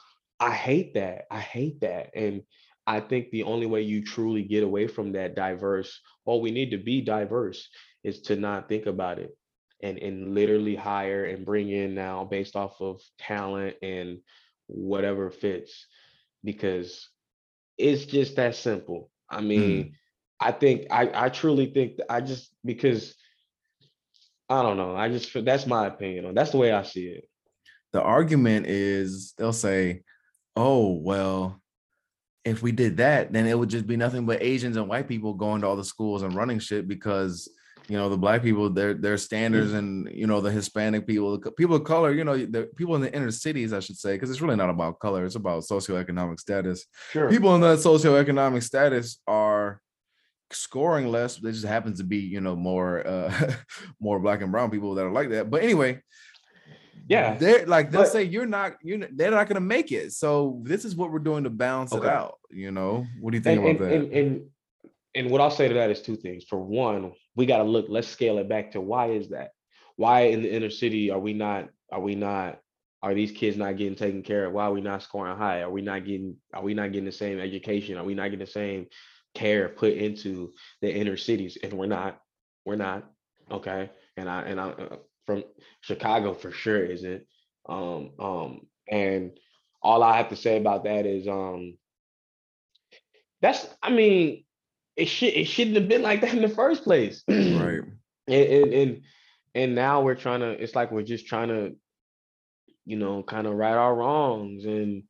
I hate that. I hate that. And I think the only way you truly get away from that diverse, well, we need to be diverse, is to not think about it and and literally hire and bring in now based off of talent and whatever fits because it's just that simple. I mean, hmm. I think I I truly think that I just because I don't know. I just that's my opinion on that's the way I see it. the argument is they'll say, "Oh, well, if we did that, then it would just be nothing but Asians and white people going to all the schools and running shit because you know the black people, their their standards, and you know the Hispanic people, people of color, you know the people in the inner cities, I should say, because it's really not about color; it's about socioeconomic status. Sure. People in that socioeconomic status are scoring less. They just happens to be, you know, more uh *laughs* more black and brown people that are like that. But anyway, Yeah, they're like they'll but- say you're not you're they're not gonna make it. So this is what we're doing to balance it out. You know, what do you think and, about and, that? and, and and what I'll say to that is two things. For one, we got to look. Let's scale it back to why is that? Why in the inner city are we not? Are we not? Are these kids not getting taken care of? Why are we not scoring high? Are we not getting? Are we not getting the same education? Are we not getting the same care put into the inner cities? And we're not. We're not. Okay. And I and I uh, from Chicago for sure isn't. Um. Um. And all I have to say about that is um that's I mean, it should it shouldn't have been like that in the first place. *clears throat* right. And, and and and now we're trying to, it's like we're just trying to, you know, kind of right our wrongs. And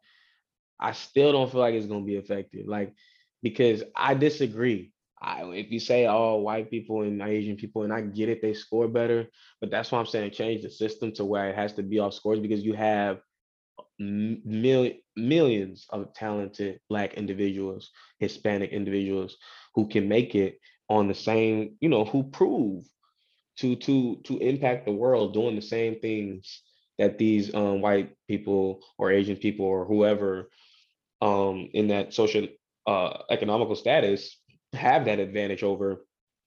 I still don't feel like it's gonna be effective. Like, because I disagree. I if you say oh white people and Asian people, and I get it, they score better, but that's why I'm saying change the system to where it has to be off scores because you have million millions of talented black individuals hispanic individuals who can make it on the same, you know, who prove to to to impact the world doing the same things that these um, white people or Asian people or whoever um, in that social uh, economical status have that advantage over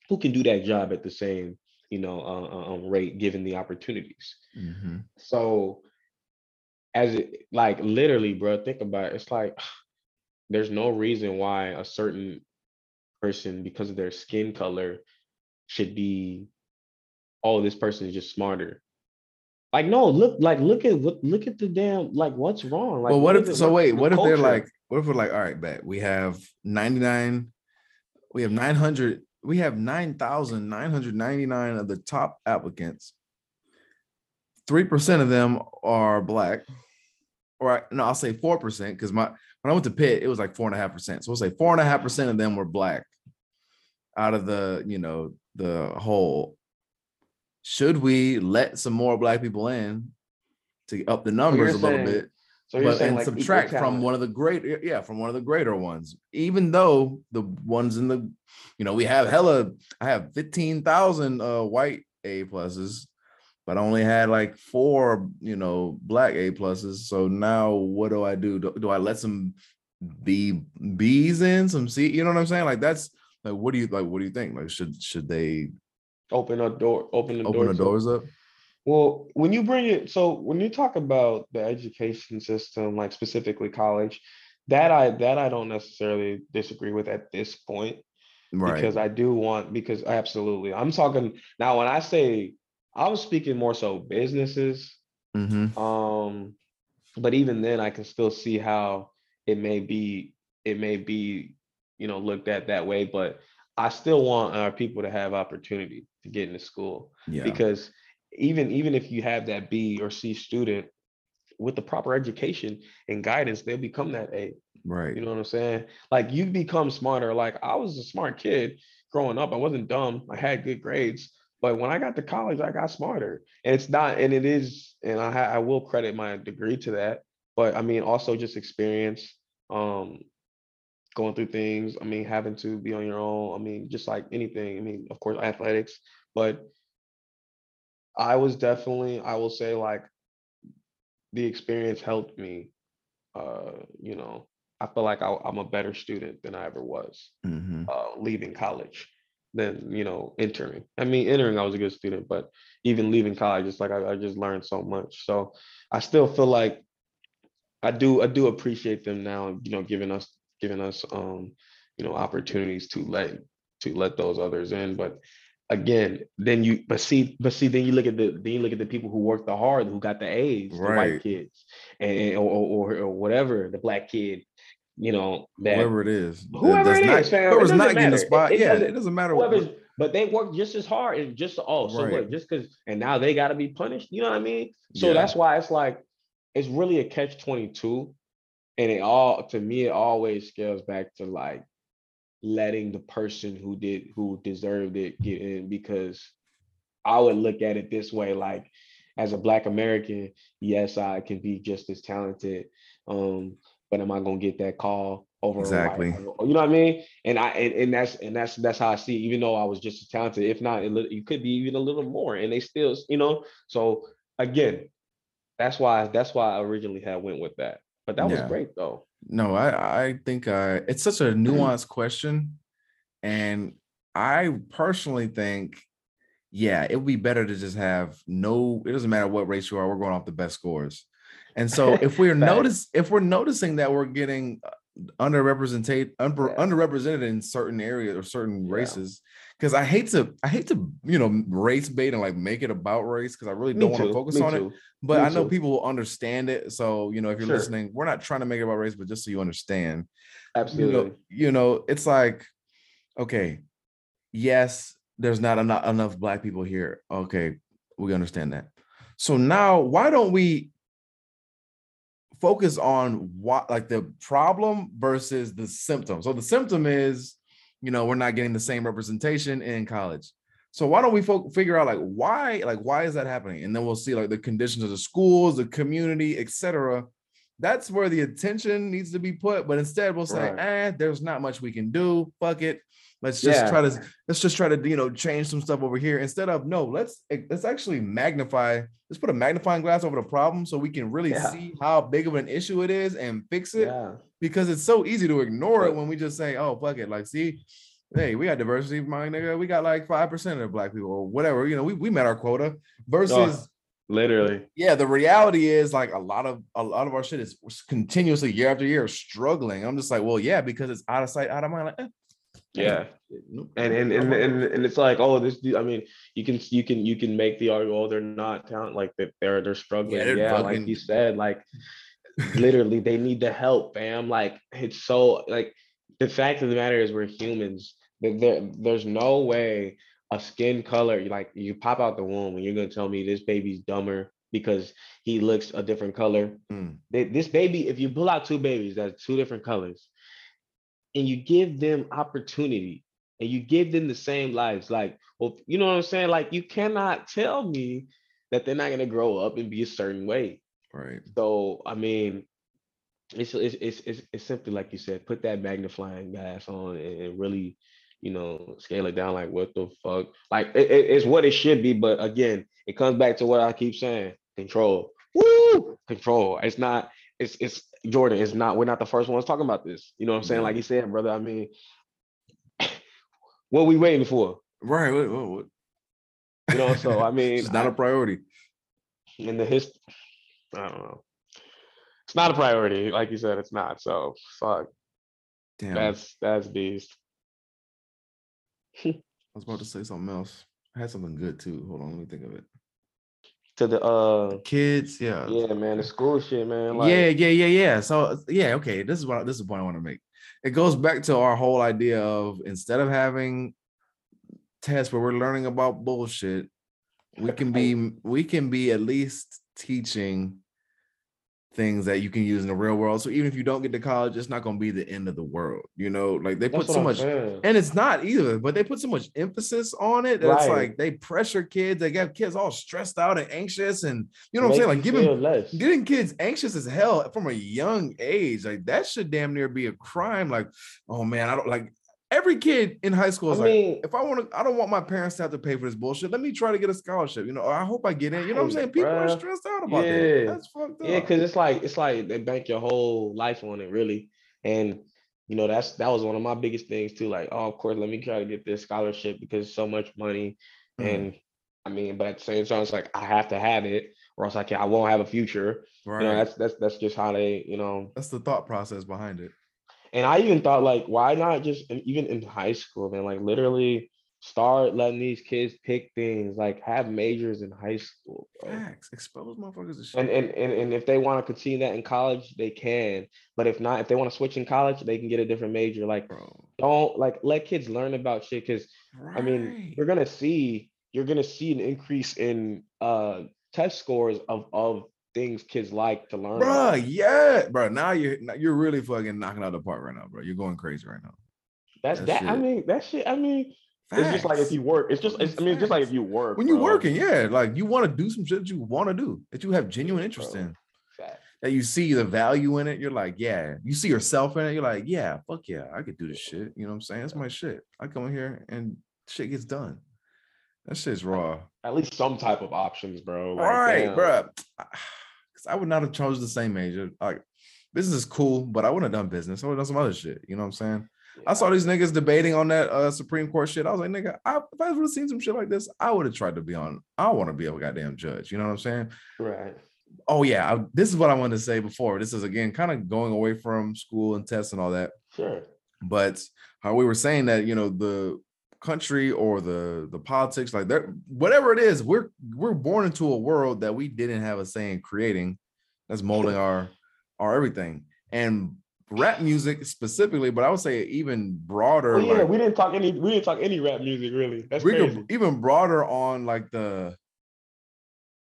who can do that job at the same you know uh, uh um, rate given the opportunities. Mm-hmm. So as it like literally, bro, think about it. It's like *sighs* there's no reason why a certain person because of their skin color should be oh this person is just smarter. Like no look like look at what look at the damn like what's wrong? Like well what if the, so wait the what if they're like what if we're like all right bet we have 99 we have 900 we have 9999 of the top applicants 3% of them are black. Or no i'll say 4% because my when i went to pitt it was like four and a half percent. So we'll say four and a half percent of them were black out of the you know the whole. Should we let some more black people in to up the numbers a little saying- bit so you're but saying and like subtract from one of the great yeah from one of the greater ones. Even though the ones in the you know we have hella i have 15,000 uh white a pluses but I only had like four you know black a pluses so now what do i do? Do, do i let some b b's in some c you know what i'm saying? Like that's like what do you like what do you think? Like should should they open a door open the open door the doors up? Well, when you bring it, so when you talk about the education system, like specifically college, that I that I don't necessarily disagree with at this point right. because I do want because absolutely. I'm talking now when I say I was speaking more so businesses, hmm um, but even then I can still see how it may be it may be you know looked at that way, but I still want our people to have opportunity to get into school yeah because even even if you have that B or C student with the proper education and guidance, they'll become that A. right You know what I'm saying? Like you become smarter. Like I was a smart kid growing up. I wasn't dumb. I had good grades. But when I got to college, I got smarter. And it's not, and it is, and I ha- I will credit my degree to that. But I mean, also just experience, um, going through things. I mean, having to be on your own. I mean, just like anything. I mean, of course, athletics, but I was definitely, I will say, like the experience helped me. Uh, you know, I feel like I, I'm a better student than I ever was hmm uh, leaving college than you know entering. I mean, entering I was a good student, but even leaving college, it's like I, I just learned so much. So I still feel like I do I do appreciate them now. You know, giving us giving us um you know opportunities to let to let those others in, but again then you but see but see then you look at the then you look at the people who worked the hard who got the A's the white kids and or, or, or whatever the black kid you know that whoever it is Whoever it not, is, fam, it whoever's doesn't not getting the spot It- it yeah it doesn't matter whoever's what, but they work just as hard and just oh so Right. what just because and now they got to be punished you know what i mean so Yeah. that's why it's like it's really a catch 22 and it all to me it always scales back to like letting the person who did who deserved it get in because i would look at it this way like as a black american yes i can be just as talented um but am i going to get that call over Exactly. you know what i mean? And i and, and that's and that's that's how i see it, even though i was just as talented if not little- you could be even a little more and they still you know? So again that's why that's why i originally had went with that. But that was great though. No i i think uh it's such a nuanced question and i personally think yeah it would be better to just have no it doesn't matter what race you are we're going off the best scores and so if we're *laughs* notice if we're noticing that we're getting uh, underrepresented under, Yeah. underrepresented in certain areas or certain Yeah. races because i hate to i hate to you know race bait and like make it about race because i really don't want to focus me on it but Me I know too. people will understand it. So, you know, if you're Sure. listening, we're not trying to make it about race, but just so you understand, you absolutely know, you know, it's like, okay, yes, there's not enough enough black people here. Okay, we understand that. So now why don't we focus on what like the problem versus the symptom? So the symptom is, you know, we're not getting the same representation in college. So why don't we fo- figure out like why, like why is that happening? And then we'll see like the conditions of the schools, the community, etc. That's where the attention needs to be put. But instead, we'll say, Right. eh, there's not much we can do. Fuck it. Let's just Yeah. try to let's just try to you know change some stuff over here instead of no. Let's let's actually magnify. Let's put a magnifying glass over the problem so we can really Yeah. see how big of an issue it is and fix it. Yeah. Because it's so easy to ignore it when we just say, "Oh fuck it," like see. Hey, we got diversity, my nigga. We got like five percent of black people, or whatever. You know, we, we met our quota. Versus, Literally. yeah, the reality is like a lot of a lot of our shit is continuously year after year struggling. I'm just like, well, yeah, because it's out of sight, out of mind. Like, eh, Yeah. nope, And and and and, and it's like, oh, this. I mean, you can you can you can make the argument, oh, they're not talent, like that they're they're struggling. they're Yeah, like you said, like literally they need the help, fam. Like it's so like the fact of the matter is we're humans. There, there there's no way a skin color like you pop out the womb and you're gonna tell me this baby's dumber because he looks a different color. Mm. They- This baby, if you pull out two babies that's two different colors, and you give them opportunity and you give them the same lives, like, well, you know what I'm saying? Like, you cannot tell me that they're not gonna grow up and be a certain way. right. So, I mean, it's it's it's it's, it's simply like you said, put that magnifying glass on and, and really, you know, scale it down. Like, what the fuck? Like, it, it- it's what it should be. But again, it comes back to what I keep saying: control. Woo, control. It's not. It's it's Jordan. It's not. We're not the first ones talking about this. You know what I'm saying? Like you said, brother. I mean, *laughs* what we waiting for? Right. What, what, what? You know. So I *laughs* mean, it's not a I- priority. in the history. I don't know. It's not a priority, like you said. It's not. So fuck. Damn. That's that's beast. *laughs* I was about to say something else. I had something good too. Hold on, let me think of it. To the uh, Kids, yeah. yeah, man, the school shit, man. Like, yeah, yeah, yeah, yeah. So yeah, okay. This is what this is the point I want to make. It goes back to our whole idea of instead of having tests where we're learning about bullshit, we can be we can be at least teaching things that you can use in the real world. So even if you don't get to college, it's not gonna be the end of the world. You know, like they that's put so I'm much saying. and it's not either, but they put so much emphasis on it. that It's like they pressure kids, they get kids all stressed out and anxious, and you know what I'm saying? Like giving less. getting kids anxious as hell from a young age, like that should damn near be a crime. Like, oh man, I don't like every kid in high school I is like, mean, if I want to, I don't want my parents to have to pay for this bullshit. Let me try to get a scholarship. You know, I hope I get in. You know what I'm saying? People are stressed out about that. Yeah. That's fucked up. yeah, because it's like it's like they bank your whole life on it, really. And you know, that's that was one of my biggest things too. Like, oh, of course, let me try to get this scholarship because it's so much money. Mm. And I mean, but at the same time, it's like I have to have it, or else I can I won't have a future. right. You know, that's that's that's just how they, you know. that's the thought process behind it. And I even thought like, why not just even in high school, man? Like literally start letting these kids pick things, like have majors in high school. bro. Facts. Expose motherfuckers to shit. And, and and and if they want to continue that in college, they can. But if not, if they want to switch in college, they can get a different major. Like bro. don't like let kids learn about shit because I mean Right. you're gonna see you're gonna see an increase in uh test scores of of things kids like to learn. Bruh, yeah, bro. Now you're you're really fucking knocking out the park right now, bro. You're going crazy right now. That's that that. I mean that shit. I mean it's just like if you work. It's just it's, I mean it's just like if you work when you're bro. working, yeah, like you want to do some shit that you want to do that you have genuine interest bro. in. Facts. That you see the value in it, you're like, yeah. You see yourself in it, you're like, yeah, fuck yeah, I could do this shit. You know what I'm saying? That's my shit. I come in here and shit gets done. That shit's raw. At least some type of options, bro. All Like, right, damn. bro. Because I would not have chosen the same major. Like, business is cool, but I wouldn't have done business. I would have done some other shit. You know what I'm saying? I saw these niggas debating on that uh, Supreme Court shit. I was like, nigga, I, if I would have seen some shit like this, I would have tried to be on. I want to be a goddamn judge. You know what I'm saying? Right. Oh yeah, I, this is what I wanted to say before. This is again kind of going away from school and tests and all that. Sure. But how we were saying that you know the country or the the politics, like that, whatever it is, we're we're born into a world that we didn't have a say in creating. That's molding our our everything and rap music specifically, but I would say even broader. Well, yeah, like, we didn't talk any. We didn't talk any rap music really. That's we crazy. could even broader on like the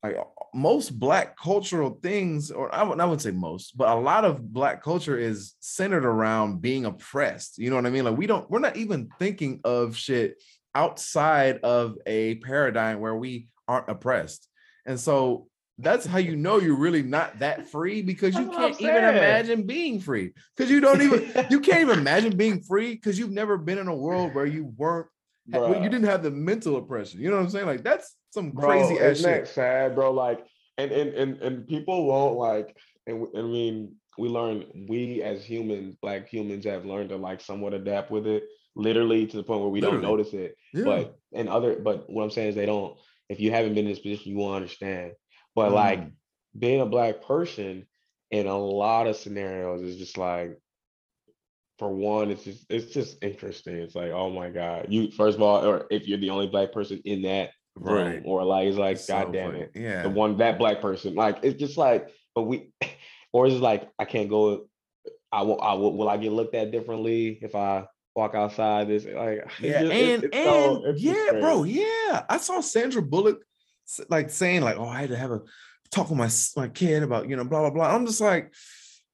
like uh, most black cultural things or I, would, I wouldn't say most but a lot of black culture is centered around being oppressed you know what i mean? Like we don't we're not even thinking of shit outside of a paradigm where we aren't oppressed. And so that's how you know you're really not that free because you That's what I'm can't even imagine being free. Because you don't even *laughs* you can't even imagine being free because you've never been in a world where you weren't where you didn't have the mental oppression. You know what I'm saying? Like that's some Bro, crazy ass isn't that shit. sad, bro? Like, and and and and people won't like, and I mean, we learn we as humans, black humans, have learned to like somewhat adapt with it, literally to the point where we don't notice it. Yeah. But and other, but what I'm saying is they don't. If you haven't been in this position, you won't understand. But like Mm. being a black person in a lot of scenarios is just like. For one, it's just it's just interesting. It's like, oh my God. You first of all, or if you're the only black person in that room, right. or like it's like, It's so God damn funny. it Yeah. the one that black person. Like it's just like, but we, *laughs* or is it like I can't go? I will. I will. Will I get looked at differently if I walk outside? This like *laughs* it's Yeah, just- and it's- it's and it's just yeah, bro, yeah. I saw Sandra Bullock like saying like, "Oh, I had to have a talk with my my kid about you know blah blah blah." I'm just like,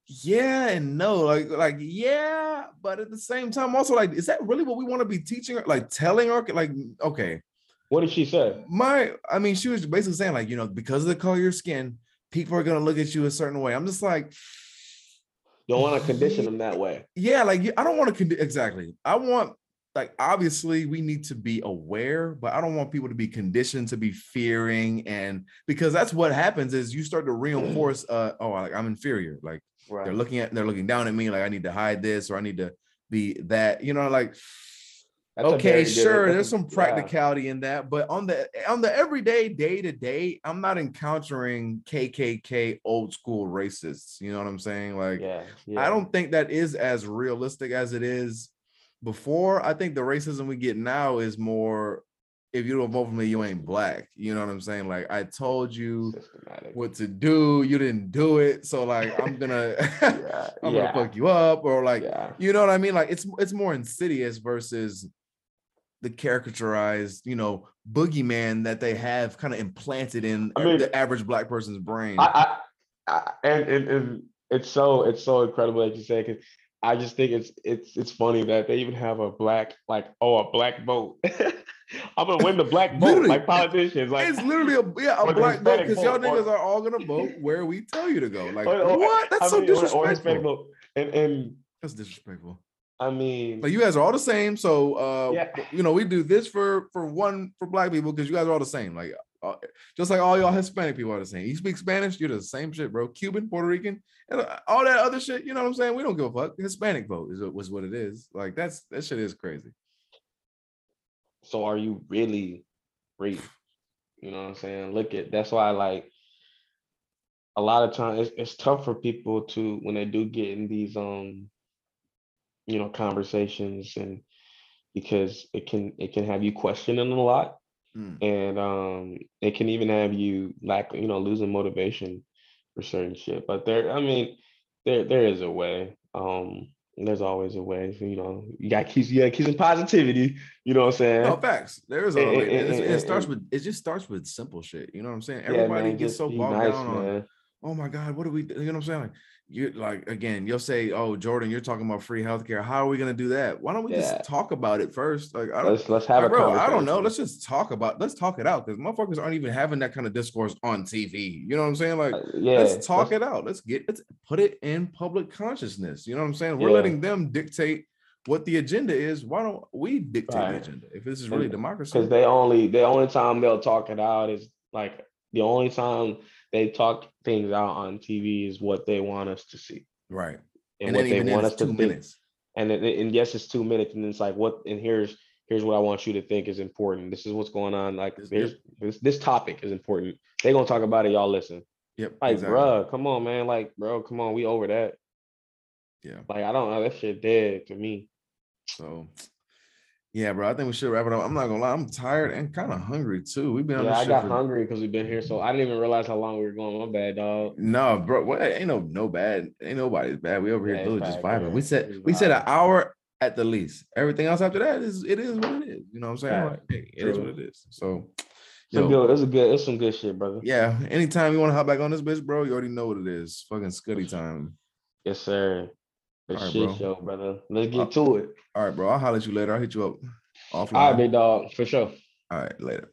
yeah and no, like like yeah, but at the same time, also like, is that really what we want to be teaching her? Like telling her, like, okay, What did she say? my, I mean, she was basically saying like, you know, because of the color of your skin, people are gonna look at you a certain way. I'm just like. Don't want to condition them that way. yeah like i don't want to condi- exactly i want like obviously we need to be aware but i don't want people to be conditioned to be fearing and because that's what happens is you start to *clears throat* reinforce uh oh like i'm inferior like they're looking at they're looking down at me like i need to hide this or i need to be that you know like That's okay different- sure there's some yeah. practicality in that but on the on the everyday day to day i'm not encountering kkk old school racists you know what i'm saying like Yeah. yeah. I don't think that is as realistic as it is before. I think the racism we get now is more if you don't vote for me, you ain't black. You know what I'm saying? Like I told you systematic. what to do, you didn't do it. So like I'm gonna *laughs* Yeah. *laughs* I'm yeah. gonna fuck you up, or like yeah. you know what I mean? Like it's it's more insidious versus the caricaturized, you know, boogeyman that they have kind of implanted in I mean- the average black person's brain. I, I, I and, and and it's so it's so incredible that you say because I just think it's it's it's funny that they even have a black like oh a black vote. *laughs* I'm gonna win the black vote Literally. like politicians like it's literally a yeah a *laughs* black vote because y'all niggas are all gonna vote where we tell you to go. Like or- or- what? That's I so mean, or- or disrespectful. vote. And and That's disrespectful. I mean Like you guys are all the same. So uh Yeah. you know we do this for for one for black people because you guys are all the same. Like uh, just like all y'all Hispanic people are the same. You speak Spanish, you're the same shit, bro. Cuban, Puerto Rican, and uh, all that other shit. You know what I'm saying? We don't give a fuck. Hispanic vote is was what it is. Like that's that shit is crazy. So are you really free? You know what I'm saying? Look at that's why like a lot of times it's, it's tough for people to when they do get in these um you know conversations and because it can it can have you questioning a lot Mm. and um it can even have you lack you know losing motivation for certain shit but there i mean there there is a way um there's always a way you know you got keep you got keep some positivity you know what i'm saying No facts. There is a And- way. and- and- it starts with it just starts with simple shit. You know what I'm saying? Yeah, Everybody man, gets so bogged nice, down on oh my God, what do we? You know what I'm saying? Like you like again, you'll say, Oh, Jordan, you're talking about free healthcare. How are we gonna do that? Why don't we Yeah. just talk about it first? Like I don't let's let's have like, a bro, I don't know. Let's just talk about let's talk it out because motherfuckers aren't even having that kind of discourse on TV. You know what I'm saying? Like Uh, yeah let's talk let's- it out. Let's get let's put it in public consciousness. You know what I'm saying? We're Yeah. letting them dictate what the agenda is. Why don't we dictate the agenda if this is really And- democracy? because they only the only time they'll talk it out is like the only time they talk things out on TV is what they want us to see right. and, And, what then they want us to think. minutes. And it, and yes, it's two minutes, and it's like what and here's here's what I want you to think is important. This is what's going on. Like This- here's this this topic is important. They're gonna talk about it. Y'all listen. Yep. Like, exactly. bruh, come on, man. Like, bro, come on. We over that. Yeah. Like, I don't know. That shit dead to me. So yeah, bro. I think we should wrap it up. I'm not gonna lie, I'm tired and kind of hungry too. We've been on Yeah, I got for- hungry because we've been here, so I didn't even realize how long we were going. My bad, dog. No, bro. What ain't no no bad. Ain't nobody's bad. We over here Yeah, really just vibing. yeah. We said It's we said an hour at the least. Everything else after that is it is what it is. You know what I'm saying? Fact. Like, hey, it is what it is. So It's a good. It's a good. It's some good shit, brother. yeah. Anytime you want to hop back on this bitch, bro, you already know what it is. Fucking scuddy time. Yes, sir. The All right, shit bro. show, brother. Let's get Uh, to it. All right, bro. I'll holler at you later. I'll hit you up offline. All right, big dog, for sure. All right, later.